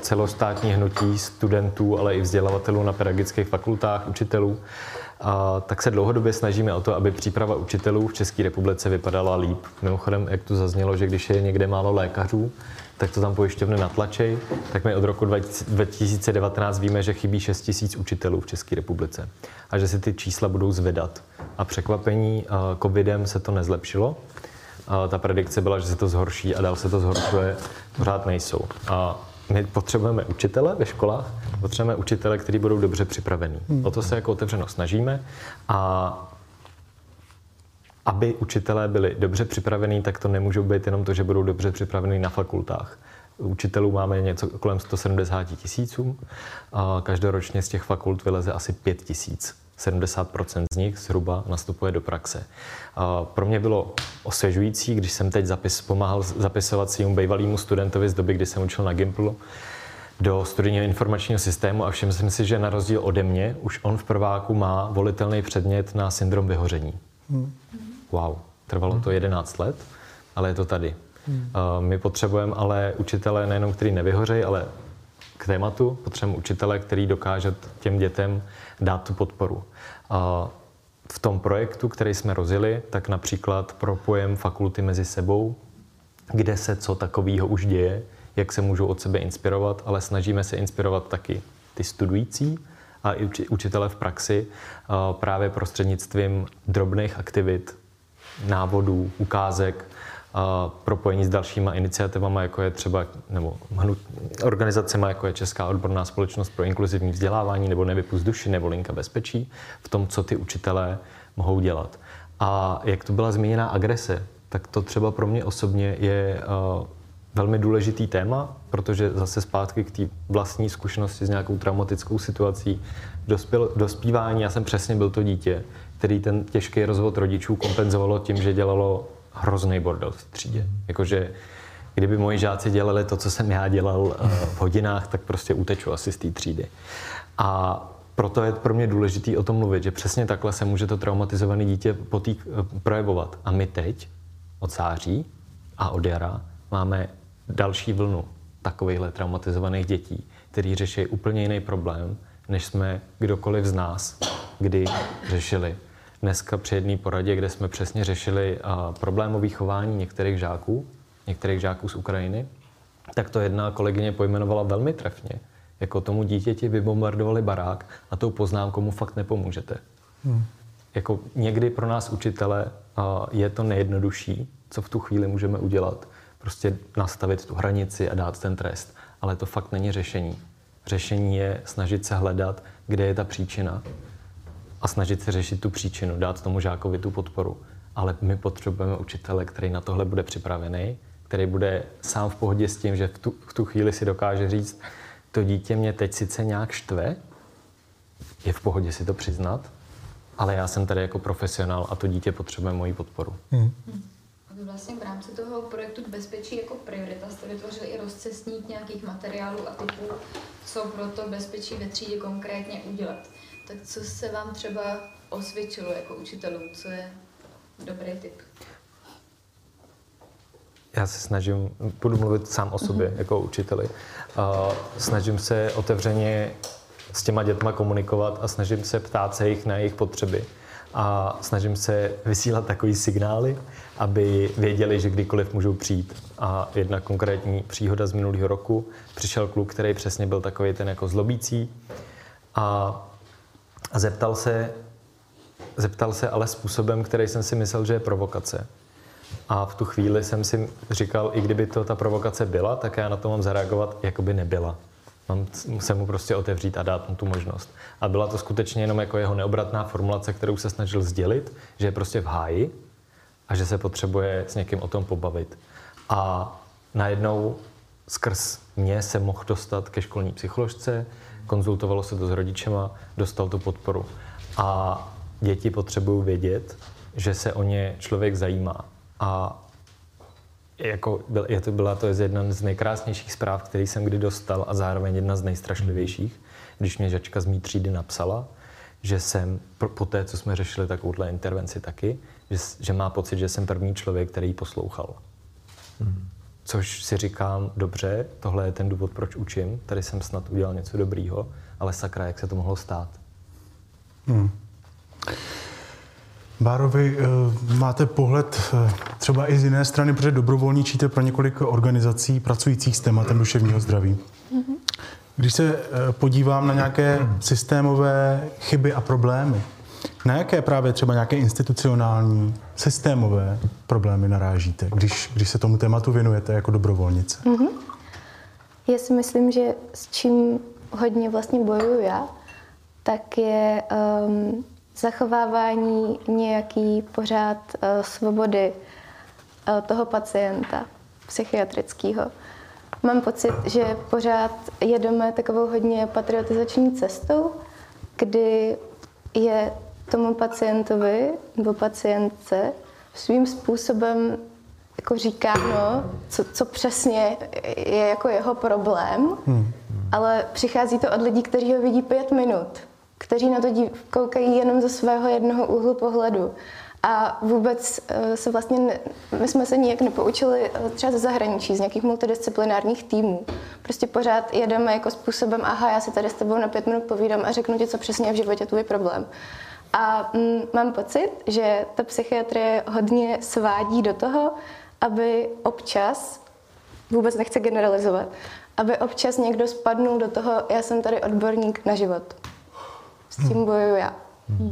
Speaker 6: celostátní hnutí studentů, ale i vzdělavatelů na pedagogických fakultách, učitelů, a tak se dlouhodobě snažíme o to, aby příprava učitelů v České republice vypadala líp. Mimochodem, jak tu zaznělo, že když je někde málo lékařů, tak to tam pojišťovny natlačej, tak my od roku 2019 víme, že chybí 6 tisíc učitelů v České republice a že se ty čísla budou zvedat. A překvapení covidem se to nezlepšilo. A ta predikce byla, že se to zhorší a dál se to zhoršuje, pořád nejsou. A my potřebujeme učitele ve školách, potřebujeme učitele, kteří budou dobře připravení. Hmm. O to se jako otevřeno snažíme a aby učitelé byli dobře připravení, tak to nemůžou být jenom to, že budou dobře připravení na fakultách. Učitelů máme něco kolem 170 tisíců a každoročně z těch fakult vyleze asi 5 tisíc. 70% z nich zhruba nastupuje do praxe. A pro mě bylo osvěžující, když jsem teď zapis, pomáhal zapisovat svým bývalému studentovi z doby, kdy jsem učil na Gimplu, do studijního informačního systému a všiml jsem si, že na rozdíl ode mě už on v prváku má volitelný předmět na syndrom vyhoření. Hmm. Wow, trvalo to 11 let, ale je to tady. Hmm. My potřebujeme ale učitele nejenom, který nevyhořejí, ale k tématu potřebujeme učitele, který dokáže těm dětem dát tu podporu. V tom projektu, který jsme rozjeli, tak například propojem fakulty mezi sebou, kde se co takového už děje, jak se můžou od sebe inspirovat, ale snažíme se inspirovat taky ty studující a i učitele v praxi právě prostřednictvím drobných aktivit, návodů, ukázek, a propojení s dalšíma iniciativama, jako je třeba, nebo hnut, organizacemi, jako je Česká odborná společnost pro inkluzivní vzdělávání, nebo Nevypust duši, nebo Linka bezpečí, v tom, co ty učitelé mohou dělat. A jak to byla zmíněna agrese, tak to třeba pro mě osobně je uh, velmi důležitý téma, protože zase zpátky k té vlastní zkušenosti s nějakou traumatickou situací, dospěl, dospívání, já jsem přesně byl to dítě, který ten těžký rozvod rodičů kompenzovalo tím, že dělalo hrozný bordel v třídě. Jakože kdyby moji žáci dělali to, co jsem já dělal eh, v hodinách, tak prostě uteču asi z té třídy. A proto je pro mě důležité o tom mluvit, že přesně takhle se může to traumatizované dítě potýk, eh, projevovat. A my teď, od září a od jara, máme další vlnu takovýchhle traumatizovaných dětí, který řeší úplně jiný problém, než jsme kdokoliv z nás kdy řešili. Dneska při jedné poradě, kde jsme přesně řešili problémové chování některých žáků, některých žáků z Ukrajiny, tak to jedna kolegyně pojmenovala velmi trefně. Jako tomu dítěti vybombardovali barák a tou poznámkou mu fakt nepomůžete. Hmm. Jako někdy pro nás učitele je to nejjednodušší, co v tu chvíli můžeme udělat. Prostě nastavit tu hranici a dát ten trest. Ale to fakt není řešení. Řešení je snažit se hledat, kde je ta příčina a snažit se řešit tu příčinu, dát tomu žákovi tu podporu. Ale my potřebujeme učitele, který na tohle bude připravený, který bude sám v pohodě s tím, že v tu, v tu chvíli si dokáže říct, to dítě mě teď sice nějak štve, je v pohodě si to přiznat, ale já jsem tady jako profesionál a to dítě potřebuje moji podporu. Hmm.
Speaker 8: A vy vlastně v rámci toho projektu Bezpečí jako priorita jste vytvořili i rozcestník nějakých materiálů a typů, co pro to bezpečí ve třídě konkrétně udělat. Tak co se vám třeba osvědčilo jako učitelům, co je dobrý tip?
Speaker 6: Já se snažím, budu mluvit sám o sobě mm-hmm. jako učiteli. Uh, snažím se otevřeně s těma dětma komunikovat a snažím se ptát se jich na jejich potřeby. A snažím se vysílat takový signály, aby věděli, že kdykoliv můžou přijít. A jedna konkrétní příhoda z minulého roku, přišel kluk, který přesně byl takový ten jako zlobící a zeptal se, zeptal se ale způsobem, který jsem si myslel, že je provokace. A v tu chvíli jsem si říkal, i kdyby to ta provokace byla, tak já na to mám zareagovat, jako by nebyla. Mám se mu prostě otevřít a dát mu tu možnost. A byla to skutečně jenom jako jeho neobratná formulace, kterou se snažil sdělit, že je prostě v háji a že se potřebuje s někým o tom pobavit. A najednou skrz mě se mohl dostat ke školní psycholožce, konzultovalo se to s rodičema, dostal tu podporu. A děti potřebují vědět, že se o ně člověk zajímá. A jako byl, je to, byla to jedna z nejkrásnějších zpráv, který jsem kdy dostal a zároveň jedna z nejstrašlivějších, když mě žačka z mý třídy napsala, že jsem po té, co jsme řešili takovouhle intervenci taky, že, že má pocit, že jsem první člověk, který ji poslouchal. Hmm. Což si říkám, dobře, tohle je ten důvod, proč učím, tady jsem snad udělal něco dobrýho, ale sakra, jak se to mohlo stát. Hmm.
Speaker 4: Bárovi, eh, máte pohled eh, třeba i z jiné strany, protože dobrovolníčíte pro několik organizací pracujících s tématem duševního zdraví. Mm-hmm. Když se eh, podívám na nějaké systémové chyby a problémy, na jaké právě třeba nějaké institucionální, systémové problémy narážíte, když, když se tomu tématu věnujete jako dobrovolnice? Mm-hmm.
Speaker 5: Já si myslím, že s čím hodně vlastně bojuju já, tak je um, zachovávání nějaký pořád uh, svobody uh, toho pacienta psychiatrického. Mám pocit, že pořád jedeme takovou hodně patriotizační cestou, kdy je tomu pacientovi nebo pacientce svým způsobem jako říkáno, co, co přesně je jako jeho problém, hmm. ale přichází to od lidí, kteří ho vidí pět minut kteří na to dív, koukají jenom ze svého jednoho úhlu pohledu. A vůbec eh, se vlastně, ne, my jsme se nijak nepoučili eh, třeba ze zahraničí, z nějakých multidisciplinárních týmů. Prostě pořád jedeme jako způsobem, aha, já si tady s tebou na pět minut povídám a řeknu ti, co přesně je v životě tvůj problém. A mm, mám pocit, že ta psychiatrie hodně svádí do toho, aby občas, vůbec nechce generalizovat, aby občas někdo spadnul do toho, já jsem tady odborník na život. S tím bojuju já.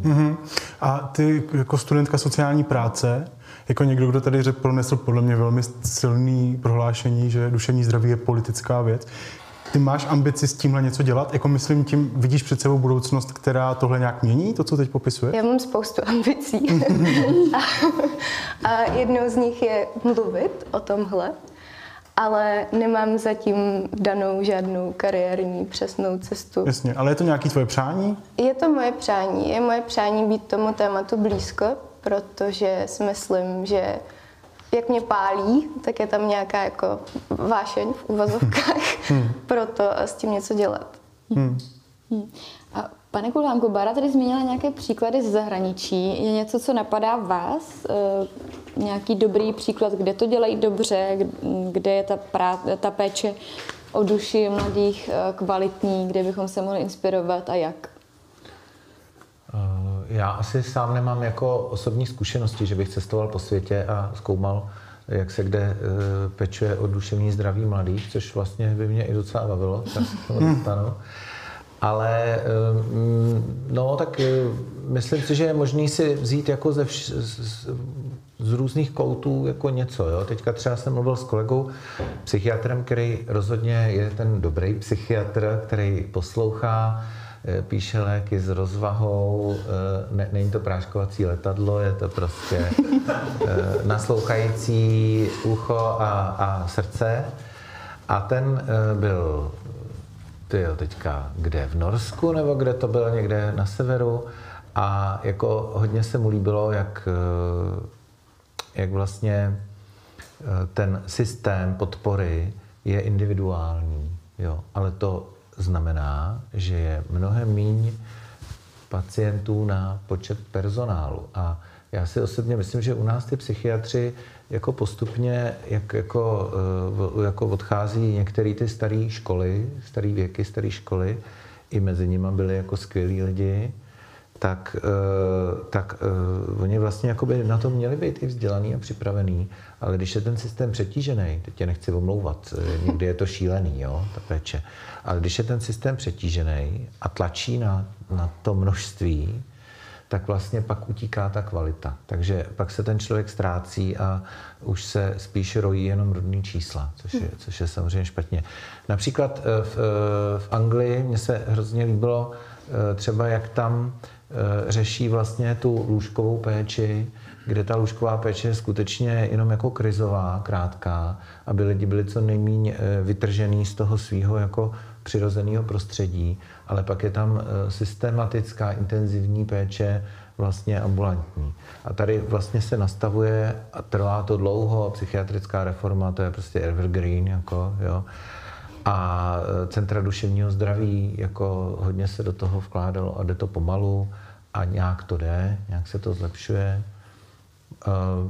Speaker 4: Mm-hmm. A ty jako studentka sociální práce, jako někdo, kdo tady řekl, pronesl podle mě velmi silný prohlášení, že duševní zdraví je politická věc. Ty máš ambici s tímhle něco dělat? Jako myslím, tím vidíš před sebou budoucnost, která tohle nějak mění, to, co teď popisuje?
Speaker 5: Já mám spoustu ambicí. a, a jednou z nich je mluvit o tomhle ale nemám zatím danou žádnou kariérní přesnou cestu.
Speaker 4: Jasně, ale je to nějaký tvoje přání?
Speaker 5: Je to moje přání. Je moje přání být tomu tématu blízko, protože si myslím, že jak mě pálí, tak je tam nějaká jako vášeň v uvazovkách hmm. pro to s tím něco dělat. Hmm.
Speaker 3: Hmm. A pane Kulhánku, Bára tady zmínila nějaké příklady z zahraničí. Je něco, co napadá vás? E, nějaký dobrý příklad, kde to dělají dobře, kde je ta, prá- ta péče o duši mladých eh, kvalitní, kde bychom se mohli inspirovat a jak?
Speaker 7: Eh, já asi sám nemám jako osobní zkušenosti, že bych cestoval po světě a zkoumal, jak se kde eh, pečuje o duševní zdraví mladých, což vlastně by mě i docela bavilo, tak k tomu dostanu. Ale mm, no, tak myslím si, že je možný si vzít jako ze vš- z, z různých koutů jako něco. Jo? Teďka třeba jsem mluvil s kolegou, psychiatrem, který rozhodně je ten dobrý psychiatr, který poslouchá, píše léky s rozvahou, eh, ne, není to práškovací letadlo, je to prostě eh, naslouchající ucho a, a srdce. A ten byl ty teďka kde, v Norsku nebo kde to bylo někde na severu a jako hodně se mu líbilo, jak jak vlastně eh, ten systém podpory je individuální, jo. ale to znamená, že je mnohem míň pacientů na počet personálu. A já si osobně myslím, že u nás ty psychiatři jako postupně jak, jako, eh, jako odchází některé ty staré školy, staré věky, staré školy, i mezi nimi byli jako skvělí lidi, tak, eh, tak uh, oni vlastně jakoby na to měli být i vzdělaný a připravený, ale když je ten systém přetížený, teď tě nechci omlouvat, eh, někdy je to šílený, jo, ta péče, ale když je ten systém přetížený a tlačí na, na to množství, tak vlastně pak utíká ta kvalita. Takže pak se ten člověk ztrácí a už se spíš rojí jenom rodný čísla, což je, což je samozřejmě špatně. Například v, v Anglii mně se hrozně líbilo třeba, jak tam Eh, řeší vlastně tu lůžkovou péči, kde ta lůžková péče je skutečně jenom jako krizová, krátká, aby lidi byli co nejméně eh, vytržený z toho svého jako přirozeného prostředí, ale pak je tam eh, systematická intenzivní péče vlastně ambulantní. A tady vlastně se nastavuje, a trvá to dlouho, psychiatrická reforma, to je prostě evergreen, jako, jo, a centra duševního zdraví, jako hodně se do toho vkládalo a jde to pomalu a nějak to jde, nějak se to zlepšuje.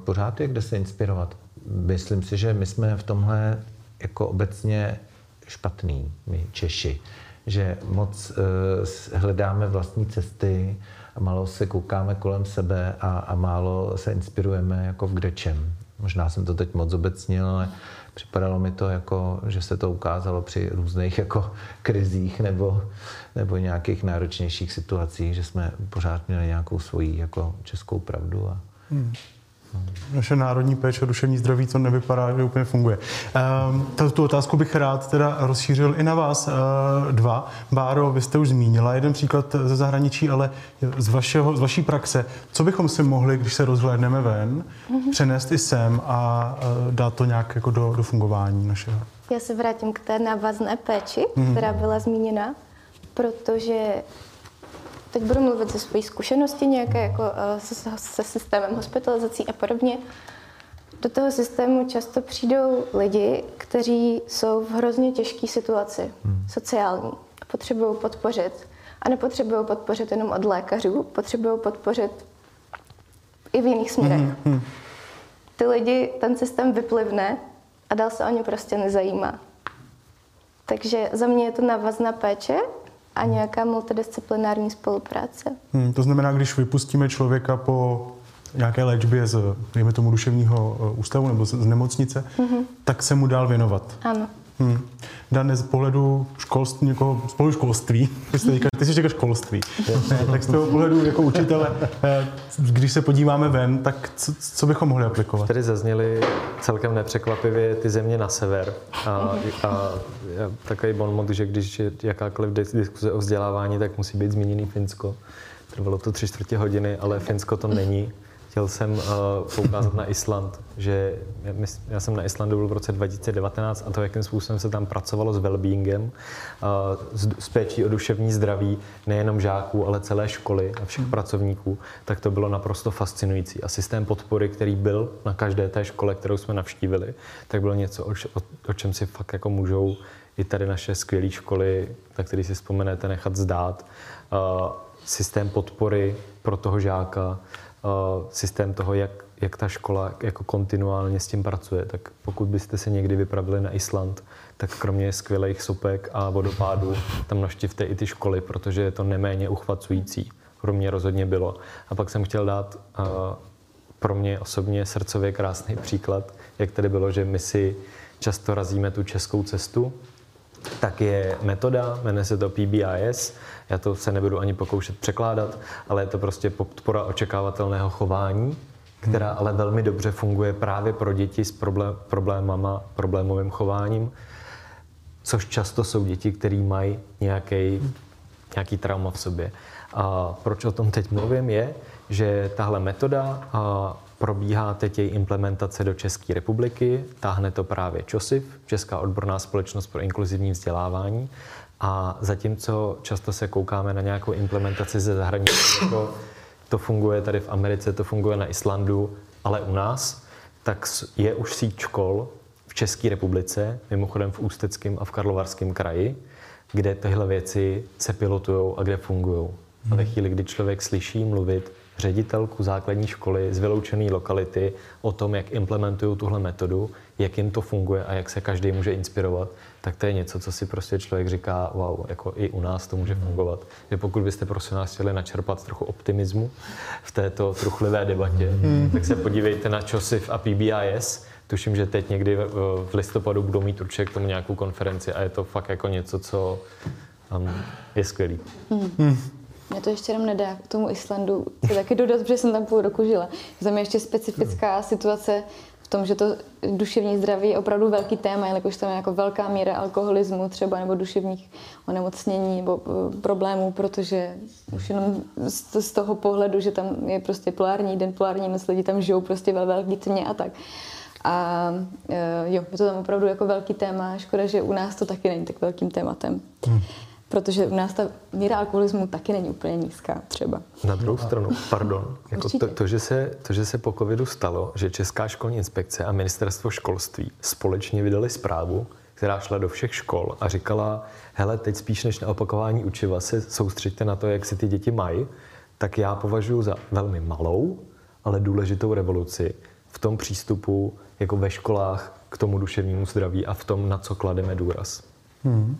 Speaker 7: Pořád je kde se inspirovat. Myslím si, že my jsme v tomhle jako obecně špatný, my Češi, že moc uh, hledáme vlastní cesty a málo se koukáme kolem sebe a, a málo se inspirujeme jako v kdečem. Možná jsem to teď moc obecnil, ale připadalo mi to jako, že se to ukázalo při různých jako krizích nebo, nebo nějakých náročnějších situacích, že jsme pořád měli nějakou svoji jako českou pravdu a, hmm
Speaker 4: naše národní péče o duševní zdraví to nevypadá, že úplně funguje. Um, tu otázku bych rád teda rozšířil i na vás uh, dva. Báro, vy jste už zmínila jeden příklad ze zahraničí, ale z, vašeho, z vaší praxe, co bychom si mohli, když se rozhlédneme ven, mm-hmm. přenést i sem a uh, dát to nějak jako do, do fungování našeho?
Speaker 5: Já se vrátím k té návazné péči, mm-hmm. která byla zmíněna, protože teď budu mluvit ze své zkušenosti nějaké jako eh, se, se systémem hospitalizací a podobně. Do toho systému často přijdou lidi, kteří jsou v hrozně těžké situaci, hmm. sociální, a potřebují podpořit. A nepotřebují podpořit jenom od lékařů, potřebují podpořit i v jiných směrech. Hmm. Hmm. Ty lidi ten systém vyplivne a dál se o ně prostě nezajímá. Takže za mě je to návazná péče a nějaká multidisciplinární spolupráce.
Speaker 4: Hmm, to znamená, když vypustíme člověka po nějaké léčbě z, dejme tomu, duševního eh, ústavu nebo z, z nemocnice, mm-hmm. tak se mu dál věnovat.
Speaker 5: Ano.
Speaker 4: Hmm. Dan, z pohledu školství, jako z pohledu školství, ty jsi, říkal, ty jsi říkal školství, tak z toho pohledu jako učitele, eh, když se podíváme ven, tak co, co bychom mohli aplikovat?
Speaker 6: Tady zazněly celkem nepřekvapivě ty země na sever a, a takový bonmot, že když je jakákoliv diskuze o vzdělávání, tak musí být zmíněný Finsko. Trvalo to tři čtvrtě hodiny, ale Finsko to není. Chtěl jsem uh, poukázat na Island, že já jsem na Islandu byl v roce 2019 a to, jakým způsobem se tam pracovalo s wellbeingem, uh, s, péčí o duševní zdraví nejenom žáků, ale celé školy a všech hmm. pracovníků, tak to bylo naprosto fascinující. A systém podpory, který byl na každé té škole, kterou jsme navštívili, tak bylo něco, o, čem si fakt jako můžou i tady naše skvělé školy, na který si vzpomenete, nechat zdát. Uh, systém podpory pro toho žáka, systém toho, jak, jak ta škola jako kontinuálně s tím pracuje. Tak pokud byste se někdy vypravili na Island, tak kromě skvělých sopek a vodopádů tam navštivte i ty školy, protože je to neméně uchvacující. Pro mě rozhodně bylo. A pak jsem chtěl dát uh, pro mě osobně srdcově krásný příklad, jak tady bylo, že my si často razíme tu českou cestu, tak je metoda, jmenuje se to PBIS, já to se nebudu ani pokoušet překládat, ale je to prostě podpora očekávatelného chování, která ale velmi dobře funguje právě pro děti s problém, problémama, problémovým chováním, což často jsou děti, které mají nějaký, nějaký trauma v sobě. A proč o tom teď mluvím je, že tahle metoda a probíhá teď její implementace do České republiky, táhne to právě ČOSIF, Česká odborná společnost pro inkluzivní vzdělávání. A zatímco často se koukáme na nějakou implementaci ze zahraničí, jako to funguje tady v Americe, to funguje na Islandu, ale u nás, tak je už síť škol v České republice, mimochodem v Ústeckém a v Karlovarském kraji, kde tyhle věci se pilotují a kde fungují. A ve chvíli, kdy člověk slyší mluvit ředitelku základní školy z vyloučené lokality o tom, jak implementují tuhle metodu, jak jim to funguje a jak se každý může inspirovat, tak to je něco, co si prostě člověk říká, wow, jako i u nás to může fungovat. Že pokud byste prosím nás chtěli načerpat trochu optimismu v této truchlivé debatě, hmm. tak se podívejte na ČOSIF a PBIS. Tuším, že teď někdy v listopadu budou mít určitě k tomu nějakou konferenci a je to fakt jako něco, co um, je skvělý. Hmm.
Speaker 3: Mě to ještě jenom nedá k tomu Islandu se taky dodat, protože jsem tam půl roku žila. Tam je ještě specifická situace v tom, že to duševní zdraví je opravdu velký téma, jelikož tam je jako velká míra alkoholismu třeba nebo duševních onemocnění nebo eh, problémů, protože už jenom z toho pohledu, že tam je prostě polární den, polární noc, lidi tam žijou prostě ve velký tmě a tak. A eh, jo, je to tam opravdu jako velký téma. Škoda, že u nás to taky není tak velkým tématem. Hmm protože u nás ta míra alkoholismu taky není úplně nízká třeba.
Speaker 6: Na druhou stranu, pardon, jako to, to, že se, to, že se po covidu stalo, že Česká školní inspekce a ministerstvo školství společně vydali zprávu, která šla do všech škol a říkala, hele, teď spíš než na opakování učiva se soustřeďte na to, jak si ty děti mají, tak já považuji za velmi malou, ale důležitou revoluci v tom přístupu jako ve školách k tomu duševnímu zdraví a v tom, na co klademe důraz. Hmm.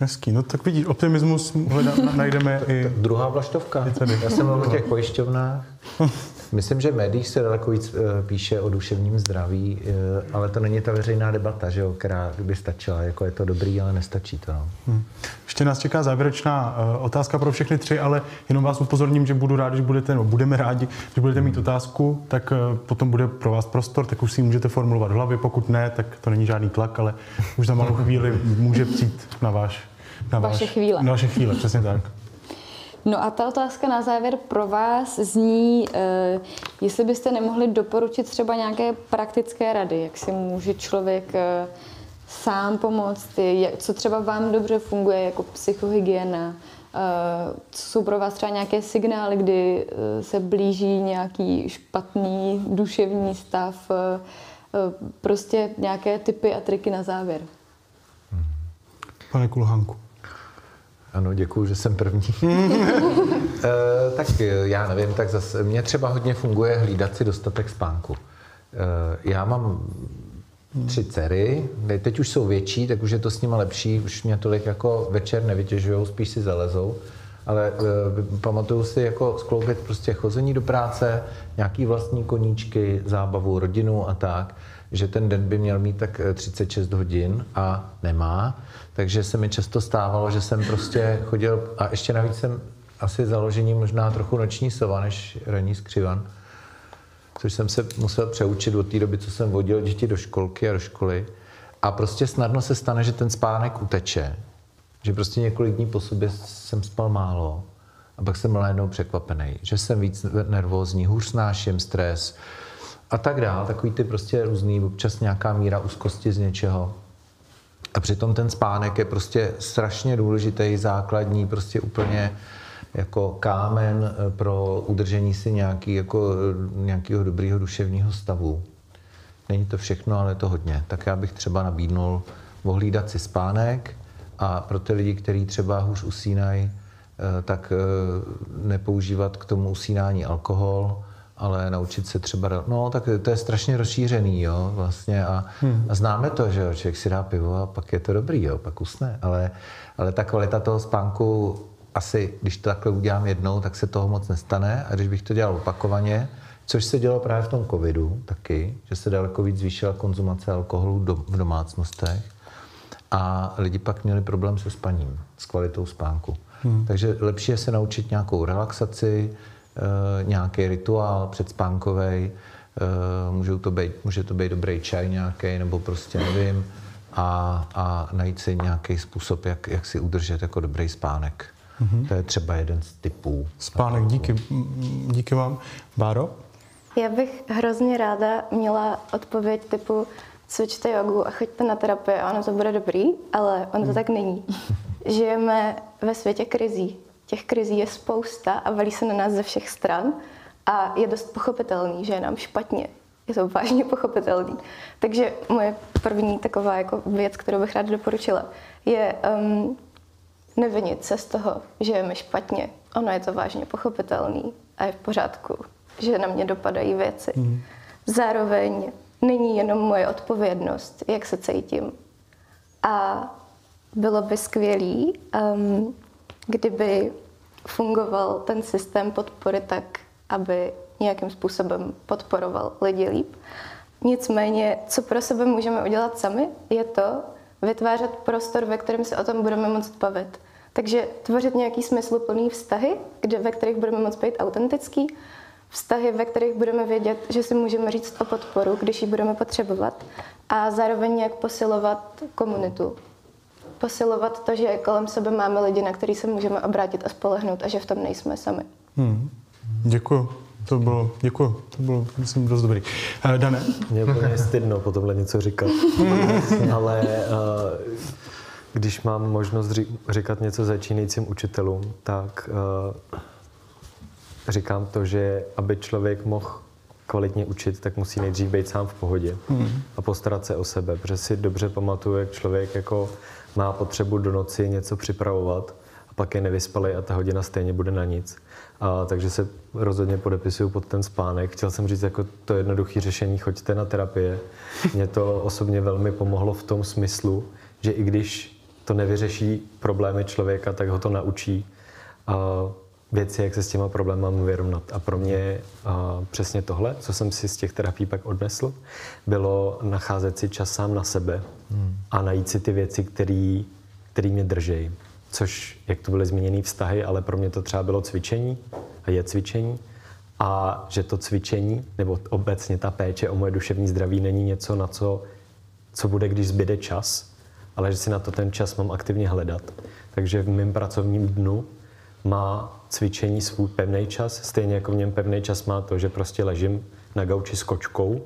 Speaker 4: Hezký, no tak vidíš, optimismus hledá, najdeme i...
Speaker 7: Druhá vlaštovka. Já jsem mluvil o těch pojišťovnách. Myslím, že v médiích se daleko víc eh, píše o duševním zdraví, eh, ale to není ta veřejná debata, že jo, která by stačila. Jako je to dobrý, ale nestačí to. No. Hmm.
Speaker 4: Ještě nás čeká závěrečná eh, otázka pro všechny tři, ale jenom vás upozorním, že budu rád, že budete, no, budeme rádi, že budete mít otázku, tak potom bude pro vás prostor, tak už si ji můžete formulovat v hlavě. Pokud ne, tak to není žádný tlak, ale už za malou chvíli může přijít na váš
Speaker 3: na vaše váš, chvíle.
Speaker 4: Na vaše chvíle, přesně tak.
Speaker 3: No a ta otázka na závěr pro vás zní, eh, jestli byste nemohli doporučit třeba nějaké praktické rady, jak si může člověk eh, sám pomoct, jak, co třeba vám dobře funguje jako psychohygiena, eh, co jsou pro vás třeba nějaké signály, kdy eh, se blíží nějaký špatný duševní stav, eh, eh, prostě nějaké typy a triky na závěr.
Speaker 4: Pane Kulhánku.
Speaker 7: Ano, děkuji, že jsem první. e, tak já nevím, tak zase mě třeba hodně funguje hlídat si dostatek spánku. E, já mám tři dcery, teď už jsou větší, tak už je to s nimi lepší, už mě tolik jako večer nevytěžují, spíš si zalezou, ale e, pamatuju si jako skloubit prostě chození do práce, nějaký vlastní koníčky, zábavu, rodinu a tak, že ten den by měl mít tak 36 hodin a nemá takže se mi často stávalo, že jsem prostě chodil a ještě navíc jsem asi založení možná trochu noční sova než ranní skřivan, což jsem se musel přeučit od té doby, co jsem vodil děti do školky a do školy. A prostě snadno se stane, že ten spánek uteče. Že prostě několik dní po sobě jsem spal málo a pak jsem byl najednou překvapený, že jsem víc nervózní, hůř snáším stres a tak dál. Takový ty prostě různý, občas nějaká míra úzkosti z něčeho. A přitom ten spánek je prostě strašně důležitý, základní, prostě úplně jako kámen eh, pro udržení si nějaký, jako, eh, nějakého dobrého duševního stavu. Není to všechno, ale je to hodně. Tak já bych třeba nabídnul ohlídat si spánek a pro ty lidi, kteří třeba hůř usínají, eh, tak nepoužívat k tomu usínání alkohol ale naučit se třeba, no tak to je strašně rozšířený, jo, vlastně a, hmm. a známe to, že jo, člověk si dá pivo a pak je to dobrý, jo, pak usne, ale, ale ta kvalita toho spánku asi, když to takhle udělám jednou, tak se toho moc nestane a když bych to dělal opakovaně, což se dělo právě v tom covidu taky, že se daleko víc zvýšila konzumace alkoholu do, v domácnostech a lidi pak měli problém se spaním, s kvalitou spánku. Hmm. Takže lepší je se naučit nějakou relaxaci, nějaký rituál předspánkový, e, může to být, může to být dobrý čaj nějaký, nebo prostě nevím, a, a najít si nějaký způsob, jak, jak si udržet jako dobrý spánek. Mm-hmm. To je třeba jeden z typů.
Speaker 4: Spánek, díky, díky vám. Báro?
Speaker 5: Já bych hrozně ráda měla odpověď typu cvičte jogu a choďte na terapii a ono to bude dobrý, ale ono to hmm. tak není. Žijeme ve světě krizí. Těch krizí je spousta a valí se na nás ze všech stran a je dost pochopitelný, že je nám špatně. Je to vážně pochopitelný. Takže moje první taková jako věc, kterou bych ráda doporučila, je um, nevinit se z toho, že je mi špatně. Ono je to vážně pochopitelný a je v pořádku, že na mě dopadají věci. Mm. Zároveň není jenom moje odpovědnost, jak se cítím. A bylo by skvělý, um, kdyby fungoval ten systém podpory tak, aby nějakým způsobem podporoval lidi líp. Nicméně, co pro sebe můžeme udělat sami, je to vytvářet prostor, ve kterém se o tom budeme moct bavit. Takže tvořit nějaký smysluplný vztahy, kde, ve kterých budeme moct být autentický, vztahy, ve kterých budeme vědět, že si můžeme říct o podporu, když ji budeme potřebovat a zároveň jak posilovat komunitu. Posilovat to, že kolem sebe máme lidi, na který se můžeme obrátit a spolehnout a že v tom nejsme sami.
Speaker 4: Hmm. Děkuji. To bylo, děkuji, to bylo, myslím, dost dobrý. Uh, Dane?
Speaker 6: Mě úplně stydno po tomhle něco říkat, ale uh, když mám možnost říkat něco začínajícím učitelům, tak uh, říkám to, že aby člověk mohl kvalitně učit, tak musí nejdřív být sám v pohodě hmm. a postarat se o sebe, protože si dobře pamatuju, jak člověk jako má potřebu do noci něco připravovat a pak je nevyspalý a ta hodina stejně bude na nic. A, takže se rozhodně podepisuju pod ten spánek. Chtěl jsem říct jako to jednoduché řešení, choďte na terapie. Mě to osobně velmi pomohlo v tom smyslu, že i když to nevyřeší problémy člověka, tak ho to naučí a věci, jak se s těma problémy vyrovnat. A pro mě a přesně tohle, co jsem si z těch terapií pak odnesl, bylo nacházet si čas sám na sebe hmm. a najít si ty věci, které mě držejí. Což, jak to byly zmíněné vztahy, ale pro mě to třeba bylo cvičení a je cvičení. A že to cvičení, nebo obecně ta péče o moje duševní zdraví není něco, na co, co bude, když zbyde čas, ale že si na to ten čas mám aktivně hledat. Takže v mém pracovním dnu má cvičení svůj pevný čas, stejně jako v něm pevný čas má to, že prostě ležím na gauči s kočkou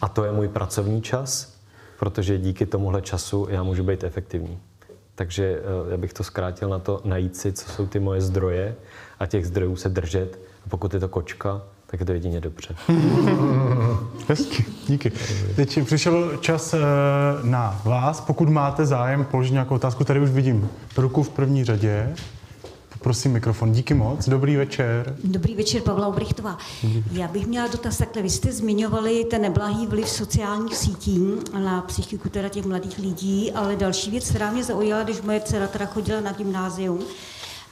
Speaker 6: a to je můj pracovní čas, protože díky tomuhle času já můžu být efektivní. Takže eh, já bych to zkrátil na to najít si, co jsou ty moje zdroje a těch zdrojů se držet. A pokud je to kočka, tak je to jedině dobře.
Speaker 4: Hezky, díky. Teď přišel čas eh, na vás. Pokud máte zájem položit nějakou otázku, tady už vidím ruku v první řadě. Prosím mikrofon. Díky moc. Dobrý večer.
Speaker 9: Dobrý večer, Pavla Obrichtová. Já bych měla dotaz takhle. Vy jste zmiňovali ten neblahý vliv sociálních sítí na psychiku teda těch mladých lidí, ale další věc, která mě zaujala, když moje dcera teda chodila na gymnázium,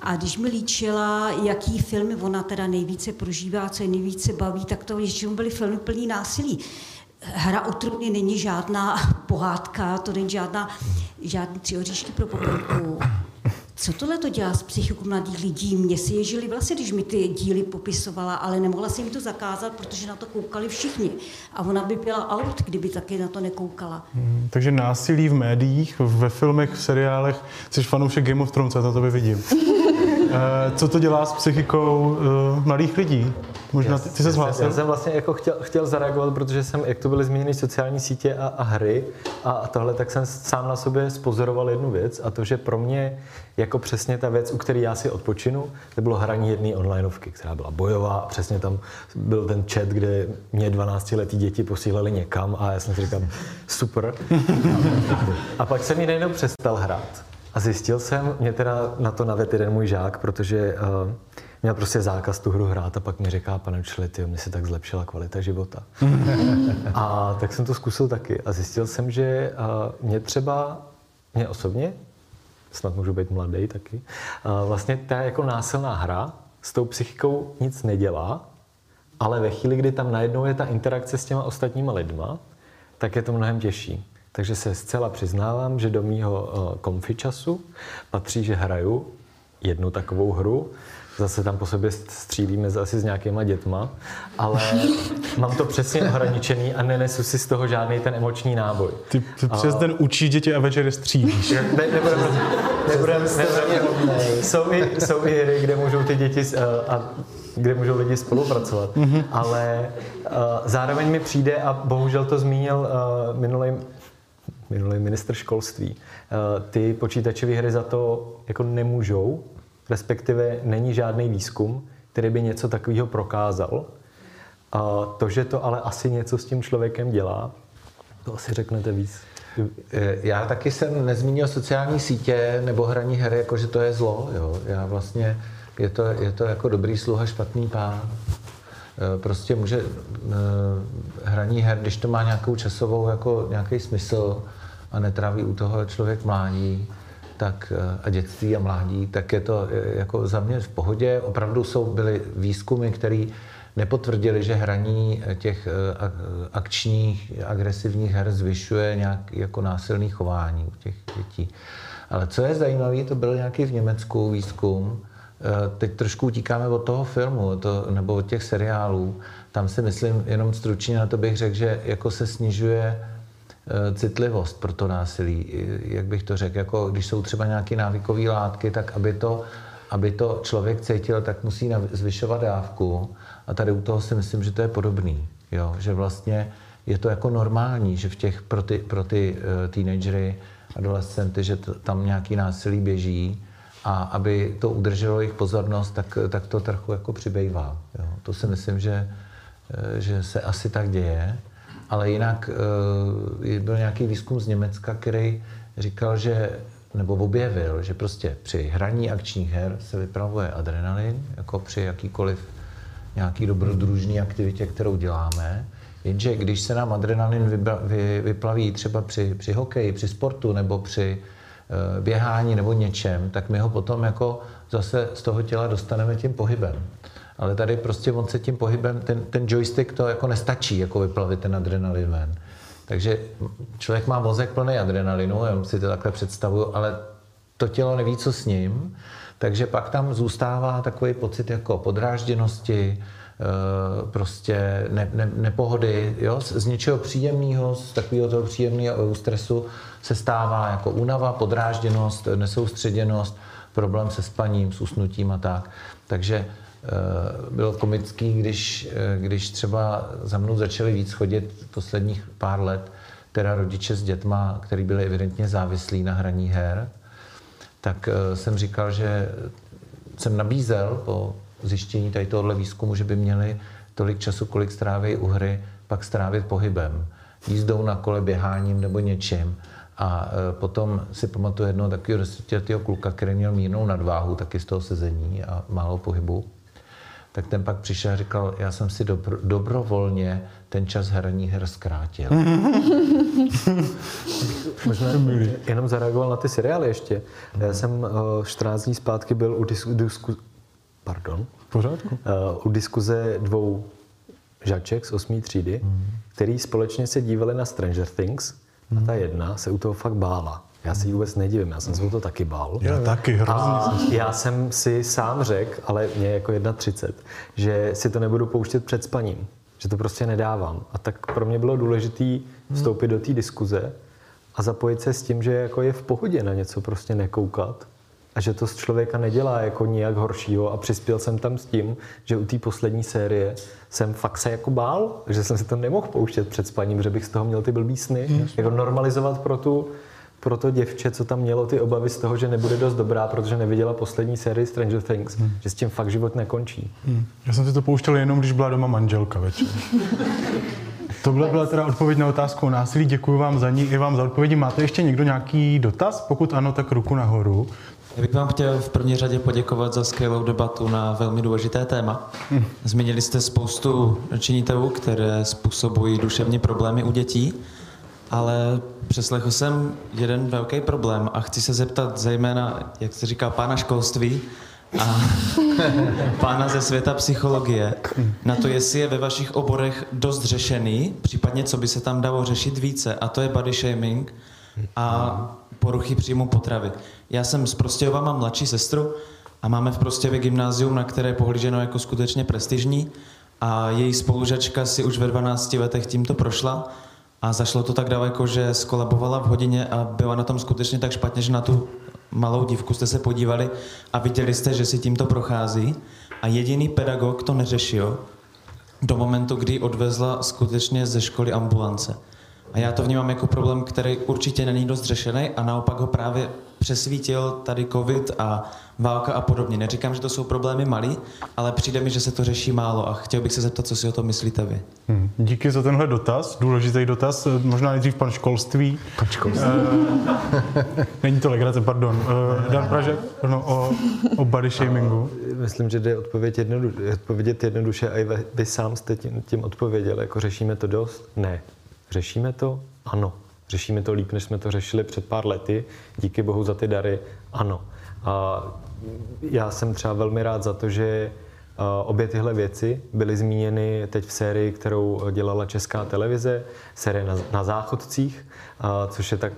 Speaker 9: a když mi líčila, jaký filmy ona teda nejvíce prožívá, co je nejvíce baví, tak to většinou byly filmy plný násilí. Hra o trůny není žádná pohádka, to není žádná, žádný tři pro popelku. Co tohle to dělá s psychikou mladých lidí? Mně si ježili vlastně, když mi ty díly popisovala, ale nemohla si jim to zakázat, protože na to koukali všichni. A ona by byla out, kdyby taky na to nekoukala.
Speaker 4: Hmm, takže násilí v médiích, ve filmech, v seriálech, jsi fanoušek Game of Thrones, já to tobě vidím. Eh, co to dělá s psychikou uh, mladých lidí? Možná ty, ty se zhlásil?
Speaker 6: Já jsem vlastně jako chtěl, chtěl zareagovat, protože jsem, jak to byly zmíněny sociální sítě a, a hry a, a tohle, tak jsem sám na sobě spozoroval jednu věc a to, že pro mě jako přesně ta věc, u které já si odpočinu, to bylo hraní jedné onlineovky, která byla bojová a přesně tam byl ten chat, kde mě 12-letí děti posílali někam a já jsem si říkal, super. A pak jsem ji najednou přestal hrát. A zjistil jsem, mě teda na to navedl jeden můj žák, protože uh, měl prostě zákaz tu hru hrát a pak mi říká, pane učili, ty, mi se tak zlepšila kvalita života. a tak jsem to zkusil taky a zjistil jsem, že uh, mě třeba, mě osobně, snad můžu být mladý taky, uh, vlastně ta jako násilná hra s tou psychikou nic nedělá, ale ve chvíli, kdy tam najednou je ta interakce s těma ostatníma lidma, tak je to mnohem těžší. Takže se zcela přiznávám, že do mýho uh, komfy času patří, že hraju jednu takovou hru, zase tam po sobě střílíme asi s nějakýma dětma, ale mám to přesně ohraničený a nenesu si z toho žádný ten emoční náboj.
Speaker 4: Ty, ty přes den učí děti a večer střílíš.
Speaker 6: Ne, nebudem, nebudem, nebudem, jsou, i, jsou i hry, kde můžou ty děti a kde můžou lidi spolupracovat, mm-hmm. ale uh, zároveň mi přijde, a bohužel to zmínil uh, minulý minulý minister školství, uh, ty počítačové hry za to jako nemůžou, respektive není žádný výzkum, který by něco takového prokázal. A to, že to ale asi něco s tím člověkem dělá, to asi řeknete víc.
Speaker 7: Eh, já taky jsem nezmínil sociální sítě nebo hraní her, jako že to je zlo. Jo. Já vlastně, je to, je to jako dobrý sluha, špatný pán. Eh, prostě může eh, hraní her, když to má nějakou časovou, jako nějaký smysl a netráví u toho člověk mládí, tak eh, a dětství a mládí, tak je to eh, jako za mě v pohodě. Opravdu jsou byly výzkumy, které nepotvrdili, že hraní eh, těch akčních, agresivních her zvyšuje nějak jako násilný chování u těch dětí. Ale co je zajímavé, to byl nějaký v Německu výzkum, teď trošku utíkáme od toho filmu to, nebo od těch seriálů. Tam si myslím, jenom stručně na to bych řekl, že jako se snižuje citlivost pro to násilí. Jak bych to řekl, jako když jsou třeba nějaké návykové látky, tak aby to, aby to člověk cítil, tak musí zvyšovat dávku. A tady u toho si myslím, že to je podobný. Jo? Že vlastně je to jako normální, že v těch pro ty, pro ty uh, teenagery, adolescenty, že tam nějaký násilí běží a aby to udrželo jejich pozornost, tak, tak to trochu jako přibývá. Jo? To si myslím, že, eh, že se asi tak děje. Ale jinak uh, byl nějaký výzkum z Německa, který říkal, že nebo objevil, že prostě při hraní akčních her se vypravuje adrenalin, jako při jakýkoliv nějaký dobrodružný aktivitě, kterou děláme. Jenže když se nám adrenalin vybra, vy, vyplaví třeba při, při hokeji, při sportu nebo při uh, běhání nebo něčem, tak my ho potom jako zase z toho těla dostaneme tím pohybem ale tady prostě on se tím pohybem, ten, ten joystick to jako nestačí, jako vyplavit ten adrenalin ven. Takže člověk má mozek plný adrenalinu, já si to takhle představuju, ale to tělo neví, co s ním, takže pak tam zůstává takový pocit jako podrážděnosti, eh, prostě ne, ne, nepohody, jo? z něčeho příjemného, z takového toho příjemného stresu se stává jako únava, podrážděnost, nesoustředěnost, problém se spaním, s usnutím a tak. Takže bylo komický, když, eh, když třeba za mnou začali víc chodit posledních pár let teda rodiče s dětma, který byli evidentně závislí na hraní her, tak eh, jsem říkal, že jsem nabízel po zjištění tady tohohle výzkumu, že by měli tolik času, kolik stráví u hry, pak strávit pohybem, jízdou na kole, běháním nebo něčím. A potom si pamatuju jednoho takového desetiletého kluka, který měl mírnou nadváhu, taky z toho sezení a málo pohybu tak ten pak přišel a říkal, já jsem si dobro, dobrovolně ten čas hraní her zkrátil.
Speaker 6: Možná jenom zareagoval na ty seriály ještě. Já jsem uh, 14 dní zpátky byl u disku, disku pardon,
Speaker 4: v pořádku. Uh,
Speaker 6: u diskuze dvou žaček z 8. třídy, mm. který společně se dívali na Stranger Things a ta jedna se u toho fakt bála. Já si vůbec nedivím, já jsem se to taky bál.
Speaker 4: Já taky, hrozně.
Speaker 6: Já jsem si sám řekl, ale mě jako 1,30, že si to nebudu pouštět před spaním, že to prostě nedávám. A tak pro mě bylo důležité vstoupit do té diskuze a zapojit se s tím, že jako je v pohodě na něco prostě nekoukat a že to z člověka nedělá jako nijak horšího a přispěl jsem tam s tím, že u té poslední série jsem fakt se jako bál, že jsem si to nemohl pouštět před spaním, že bych z toho měl ty blbý sny, hmm. jako normalizovat pro tu pro to děvče, co tam mělo ty obavy z toho, že nebude dost dobrá, protože neviděla poslední sérii Stranger Things, hmm. že s tím fakt život nekončí. Hmm.
Speaker 4: Já jsem si to pouštěl jenom, když byla doma manželka večer. Tohle byla teda odpověď na otázku o násilí. Děkuji vám za ní i vám za odpovědi. Máte ještě někdo nějaký dotaz? Pokud ano, tak ruku nahoru.
Speaker 10: Já bych vám chtěl v první řadě poděkovat za skvělou debatu na velmi důležité téma. Zmínili jste spoustu činitelů, které způsobují duševní problémy u dětí, ale přeslechl jsem jeden velký problém a chci se zeptat zejména, jak se říká, pána školství a pána ze světa psychologie na to, jestli je ve vašich oborech dost řešený, případně co by se tam dalo řešit více, a to je body shaming a poruchy příjmu potravy. Já jsem z Prostějova, mám mladší sestru a máme v Prostějově gymnázium, na které je pohlíženo jako skutečně prestižní a její spolužačka si už ve 12 letech tímto prošla a zašlo to tak daleko, že skolabovala v hodině a byla na tom skutečně tak špatně, že na tu malou dívku jste se podívali a viděli jste, že si tímto prochází a jediný pedagog to neřešil do momentu, kdy odvezla skutečně ze školy ambulance. A já to vnímám jako problém, který určitě není dost řešený a naopak ho právě přesvítil tady covid a válka a podobně. Neříkám, že to jsou problémy malý, ale přijde mi, že se to řeší málo a chtěl bych se zeptat, co si o tom myslíte vy.
Speaker 4: Hmm. Díky za tenhle dotaz, důležitý dotaz. Možná nejdřív pan školství.
Speaker 7: Pan školství.
Speaker 4: Uh, není to legrace, pardon. Uh, Dan Pražek no, o, o body shamingu.
Speaker 6: Myslím, že jde odpovědět, jednodu, odpovědět jednoduše a i vy, vy sám jste tím, tím odpověděl. Jako řešíme to dost? Ne. Řešíme to? Ano. Řešíme to líp, než jsme to řešili před pár lety. Díky bohu za ty dary. Ano. A já jsem třeba velmi rád za to, že Obě tyhle věci byly zmíněny teď v sérii, kterou dělala Česká televize, série na, na záchodcích, což je tak,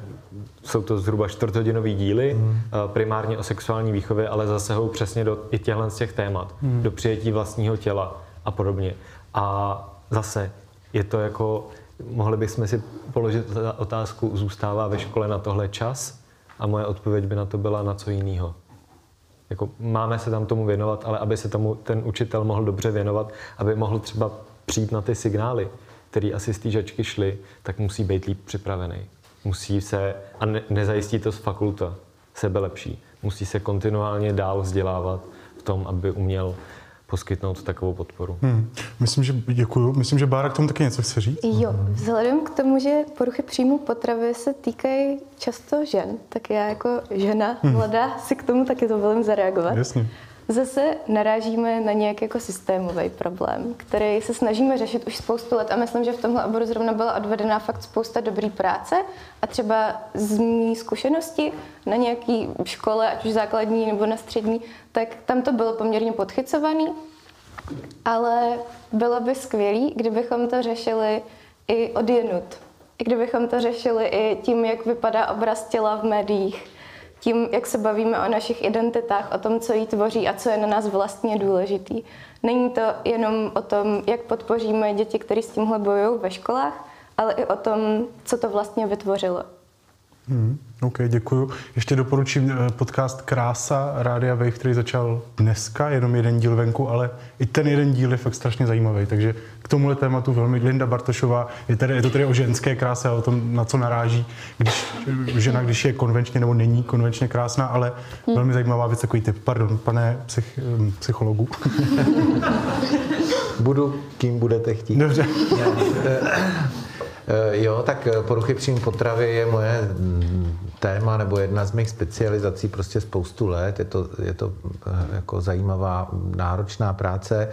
Speaker 6: jsou to zhruba čtvrthodinový díly, mm. primárně o sexuální výchově, ale zasahují přesně do i těchto z těch témat, mm. do přijetí vlastního těla a podobně. A zase je to jako, mohli bychom si položit otázku, zůstává ve škole na tohle čas? A moje odpověď by na to byla na co jiného. Jako máme se tam tomu věnovat, ale aby se tomu ten učitel mohl dobře věnovat, aby mohl třeba přijít na ty signály, které asi z té žačky šly, tak musí být líp připravený. Musí se, a ne, nezajistí to z fakulta, sebe lepší. Musí se kontinuálně dál vzdělávat v tom, aby uměl poskytnout takovou podporu. Hmm.
Speaker 4: Myslím, že děkuju. Myslím, že Bára k tomu taky něco chce říct.
Speaker 5: Jo, vzhledem k tomu, že poruchy příjmu potravy se týkají často žen, tak já jako žena hmm. mladá si k tomu taky to zareagovat.
Speaker 4: Jasně.
Speaker 5: Zase narážíme na nějaký jako systémový problém, který se snažíme řešit už spoustu let a myslím, že v tomhle oboru zrovna byla odvedená fakt spousta dobrý práce a třeba z mý zkušenosti na nějaký škole, ať už základní nebo na střední, tak tam to bylo poměrně podchycovaný, ale bylo by skvělé, kdybychom to řešili i odjenut. I kdybychom to řešili i tím, jak vypadá obraz těla v médiích, tím, jak se bavíme o našich identitách, o tom, co jí tvoří a co je na nás vlastně důležitý. Není to jenom o tom, jak podpoříme děti, které s tímhle bojují ve školách, ale i o tom, co to vlastně vytvořilo.
Speaker 4: Hmm, OK, děkuju. Ještě doporučím eh, podcast Krása Rádia Wave, který začal dneska, jenom jeden díl venku, ale i ten jeden díl je fakt strašně zajímavý. Takže k tomuhle tématu velmi Linda Bartošová, je, tady, je to tedy o ženské kráse a o tom, na co naráží, když žena, když je konvenčně nebo není konvenčně krásná, ale hmm. velmi zajímavá věc, takový typ. Pardon, pane psych, psychologu.
Speaker 7: Budu, kým budete chtít.
Speaker 4: Dobře.
Speaker 7: Eh, jo, tak eh, poruchy příjmu potravy je moje mm, téma nebo jedna z mých specializací prostě spoustu let. Je to, je to eh, jako zajímavá, náročná práce.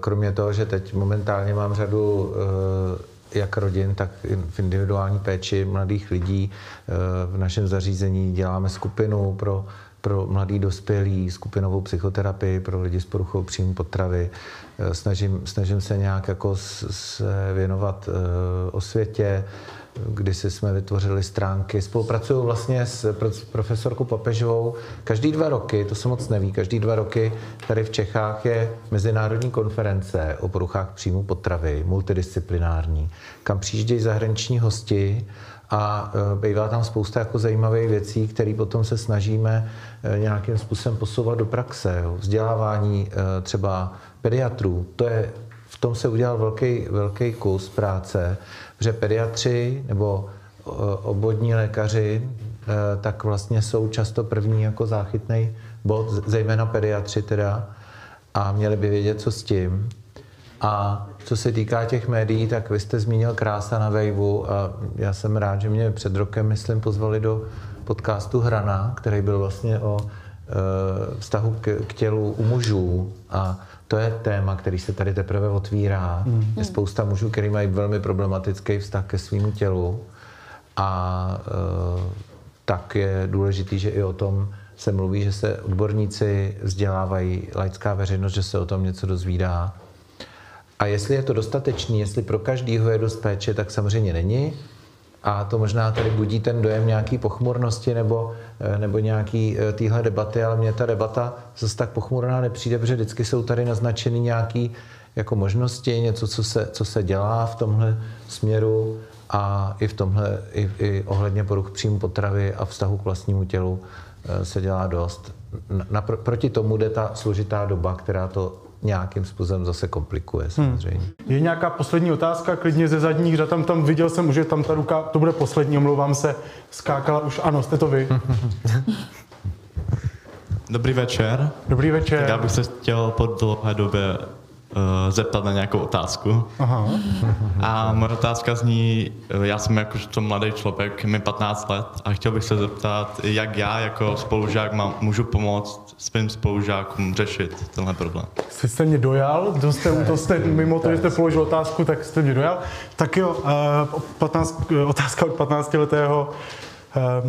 Speaker 7: Kromě toho, že teď momentálně mám řadu jak rodin, tak v individuální péči mladých lidí. V našem zařízení děláme skupinu pro pro mladý dospělý, skupinovou psychoterapii pro lidi s poruchou příjmu potravy. Eh, snažím, snažím se nějak jako se věnovat uh, osvětě, kdy si jsme vytvořili stránky. Spolupracuju vlastně s profesorkou Papežovou. Každý dva roky, to se moc neví, každý dva roky tady v Čechách je mezinárodní konference o poruchách příjmu potravy, multidisciplinární, kam přijíždějí zahraniční hosti a e, bývá tam spousta jako zajímavých věcí, které potom se snažíme e, nějakým způsobem posouvat do praxe. Jo. Vzdělávání e, třeba pediatrů, to je, v tom se udělal velký, velký kus práce, že pediatři nebo obvodní lékaři tak vlastně jsou často první jako záchytný bod, zejména pediatři teda, a měli by vědět, co s tím. A co se týká těch médií, tak vy jste zmínil Krása na Vejvu a já jsem rád, že mě před rokem, myslím, pozvali do podcastu Hrana, který byl vlastně o e, vztahu k, k tělu u mužů a to je téma, který se tady teprve otvírá. Mm. Je spousta mužů, kteří mají velmi problematický vztah ke svému tělu a e, tak je důležitý, že i o tom se mluví, že se odborníci vzdělávají, laická veřejnost, že se o tom něco dozvídá. A jestli je to dostatečný, jestli pro každýho je dost péče, tak samozřejmě není. A to možná tady budí ten dojem nějaký pochmurnosti nebo, eh, nebo nějaký eh, téhle debaty, ale mně ta debata zase tak pochmurná nepřijde, protože vždycky jsou tady naznačeny nějaké jako možnosti, něco, co se, co se dělá v tomhle směru a i v tomhle, i, i ohledně poruch příjmu potravy a vztahu k vlastnímu tělu eh, se dělá dost. Na, proti tomu jde ta složitá doba, která to nějakým způsobem zase komplikuje hmm. samozřejmě. Hmm.
Speaker 4: Je nějaká poslední otázka, klidně ze zadních řad, tam, tam viděl jsem už, že tam ta ruka, to bude poslední, omlouvám se, skákala už, ano, jste to vy.
Speaker 11: Dobrý večer.
Speaker 4: Dobrý večer. Tak
Speaker 11: já bych se chtěl po dlouhé době zeptat na nějakou otázku. Aha. A moje otázka zní, eh, já jsem to mladý člověk, mi 15 let a chtěl bych se zeptat, jak já jako spolužák mám, můžu pomoct svým spolužákům řešit tenhle problém.
Speaker 4: Jste, jste mě dojal, to jste, to jste mimo to, že jste položil otázku, tak jste mě dojal. Tak jo, uh, 15, otázka od 15 letého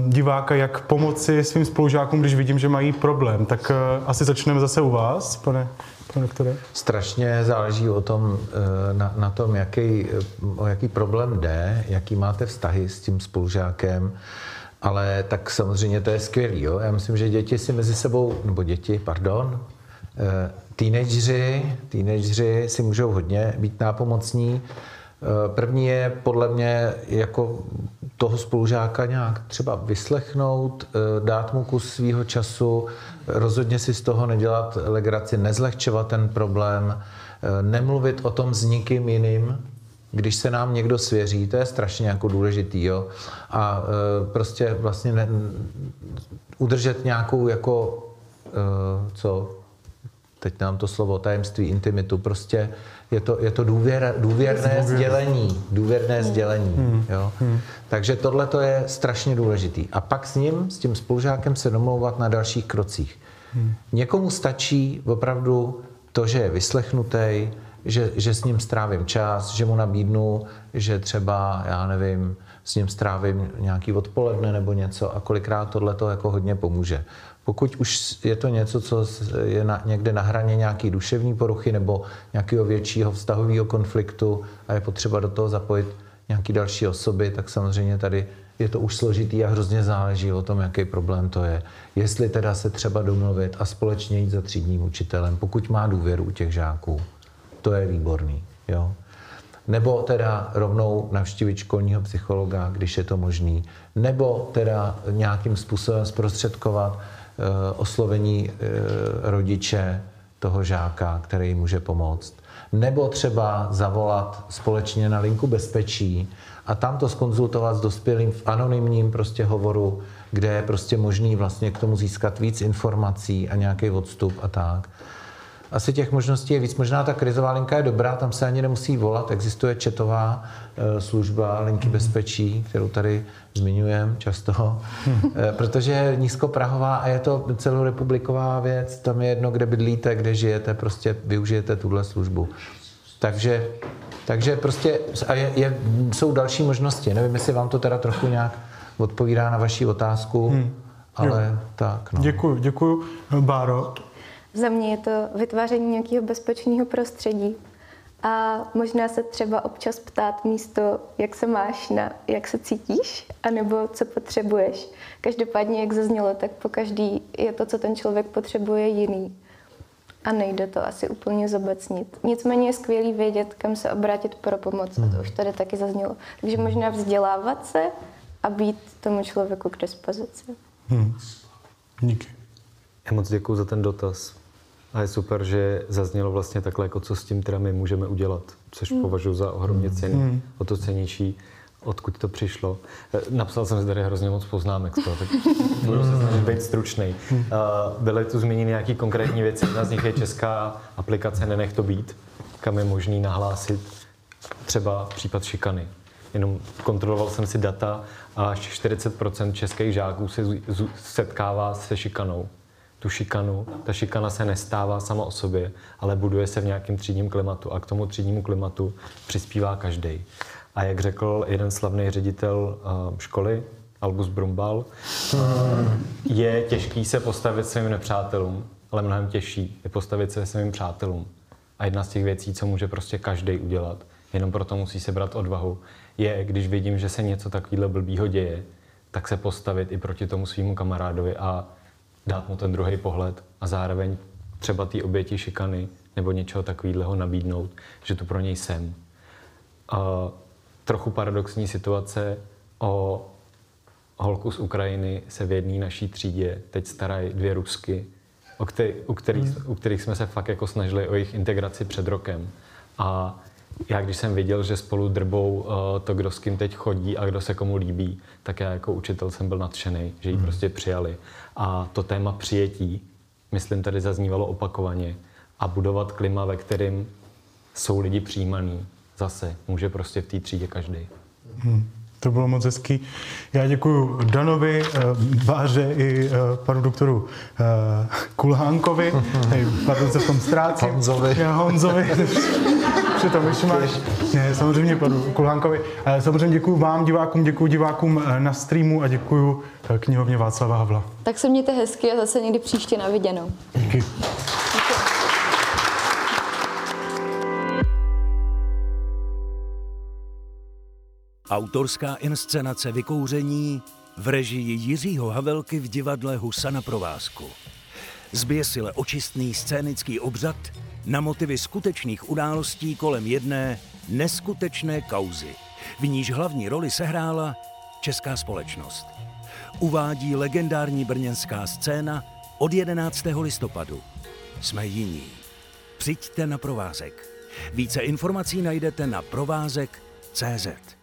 Speaker 4: diváka, jak pomoci svým spolužákům, když vidím, že mají problém. Tak asi začneme zase u vás, pane pane?
Speaker 7: Strašně záleží o tom, eh, na, na tom, jaký, o jaký problém jde, jaký máte vztahy s tím spolužákem, ale tak samozřejmě to je skvělý. Jo? Já myslím, že děti si mezi sebou, nebo děti, pardon, eh, teenageři, teenageři si můžou hodně být nápomocní. Eh, první je podle mě jako toho spolužáka nějak třeba vyslechnout, dát mu kus svého času, rozhodně si z toho nedělat legraci, nezlehčovat ten problém, eh, nemluvit o tom s nikým jiným, když se nám někdo svěří, to je strašně jako důležitý, jo. A e, prostě vlastně ne, udržet nějakou jako, co, teď nám to slovo, tajemství, intimitu, prostě je to, je to důvěr, důvěrné sdělení, důvěrné hmm. sdělení, hmm. jo. Hmm. Takže tohle to je strašně důležitý. A pak s ním, s tím spolužákem se domlouvat na dalších krocích. Hmm. Někomu stačí opravdu to, že je vyslechnutý, že, že s ním strávím čas, že mu nabídnu, že třeba, já nevím, s ním strávím nějaký odpoledne nebo něco a kolikrát tohle to jako hodně pomůže. Pokud už je to něco, co je na, někde na hraně nějaký duševní poruchy nebo nějakého většího vztahového konfliktu a je potřeba do toho zapojit nějaký další osoby, tak samozřejmě tady je to už složitý a hrozně záleží o tom, jaký problém to je. Jestli teda se třeba domluvit a společně jít za třídním učitelem, pokud má důvěru u těch žáků, to je výborný. Jo? Nebo teda rovnou navštívit školního psychologa, když je to možný. Nebo teda nějakým způsobem zprostředkovat oslovení e, rodiče toho žáka, který může pomoct. Nebo třeba zavolat společně na linku bezpečí a tam to skonzultovat s dospělým v anonymním prostě hovoru, kde je prostě možný vlastně k tomu získat víc informací a nějaký odstup a tak. Asi těch možností je víc. Možná ta krizová linka je dobrá, tam se ani nemusí volat. Existuje četová e, služba linky mm. bezpečí, kterou tady zmiňujeme často, e, protože je nízkoprahová a je to celorepubliková věc. Tam je jedno, kde bydlíte, kde žijete, prostě využijete tuhle službu. Takže takže prostě a je, je, jsou další možnosti. Nevím, jestli vám to teda trochu nějak odpovídá na vaši otázku, hmm. ale jo. tak. No.
Speaker 4: Děkuji, děkuji. Báro?
Speaker 5: Za mě je to vytváření nějakého bezpečného prostředí. A možná se třeba občas ptát místo, jak se máš, na jak se cítíš, anebo co potřebuješ. Každopádně, jak zaznělo, tak po každý je to, co ten člověk potřebuje, jiný a nejde to asi úplně zobecnit. Nicméně je skvělý vědět, kam se obrátit pro pomoc. Hmm. To už tady taky zaznělo. Takže možná vzdělávat se a být tomu člověku k dispozici. Hmm.
Speaker 4: Díky.
Speaker 6: Já moc děkuji za ten dotaz. A je super, že zaznělo vlastně takhle, jako co s tím teda my můžeme udělat, což hmm. považuji za ohromně cený, hmm. o to cenější odkud to přišlo. Eh, napsal jsem si tady hrozně moc poznámek z toho, tak budu se snažit být stručný. Eh, byly tu zmíněny nějaké konkrétní věci, jedna z nich je česká aplikace Nenech to být, kam je možný nahlásit třeba případ šikany. jenom kontroloval jsem si data a až 40% českých žáků se setkává se šikanou. Tu šikanu, ta šikana se nestává sama o sobě, ale buduje se v nějakém třídním klimatu a k tomu třídnímu klimatu přispívá každý. A jak řekl jeden slavný ředitel školy, Albus Brumbal, je těžký se postavit svým nepřátelům, ale mnohem těžší je postavit se svým přátelům. A jedna z těch věcí, co může prostě každý udělat, jenom proto musí se brát odvahu, je, když vidím, že se něco takového blbýho děje, tak se postavit i proti tomu svýmu kamarádovi a dát mu ten druhý pohled a zároveň třeba ty oběti šikany nebo něčeho takového nabídnout, že tu pro něj jsem. A trochu paradoxní situace o holku z Ukrajiny se v jedné naší třídě teď starají dvě Rusky, o který, u, kterých, hmm. u kterých jsme se fakt jako snažili o jejich integraci před rokem. A já když jsem viděl, že spolu drbou uh, to, kdo s kým teď chodí a kdo se komu líbí, tak já jako učitel jsem byl nadšený, že ji hmm. prostě přijali. A to téma přijetí, myslím, tady zaznívalo opakovaně. A budovat klima, ve kterým jsou lidi přijímaný, zase může prostě v té třídě každý.
Speaker 4: Hmm. To bylo moc hezký. Já děkuji Danovi, eh, Báře i eh, panu doktoru eh, Kulhánkovi. Pardon, se v tom ztrácím.
Speaker 7: Honzovi.
Speaker 4: Já Honzovi. Přitom máš. Ne, samozřejmě panu Kulhánkovi. Samozřejmě děkuji vám, divákům, děkuji divákům na streamu a děkuji knihovně Václava Havla.
Speaker 3: Tak se mějte hezky a zase někdy příště na viděnou.
Speaker 4: Díky.
Speaker 12: Autorská inscenace Vykouření v režii Jiřího Havelky v divadle Husa na provázku. Zběsile očistný scénický obřad na motivy skutečných událostí kolem jedné neskutečné kauzy, v níž hlavní roli sehrála česká společnost. Uvádí legendární brněnská scéna od 11. listopadu. Jsme jiní. Přijďte na provázek. Více informací najdete na provázek.cz.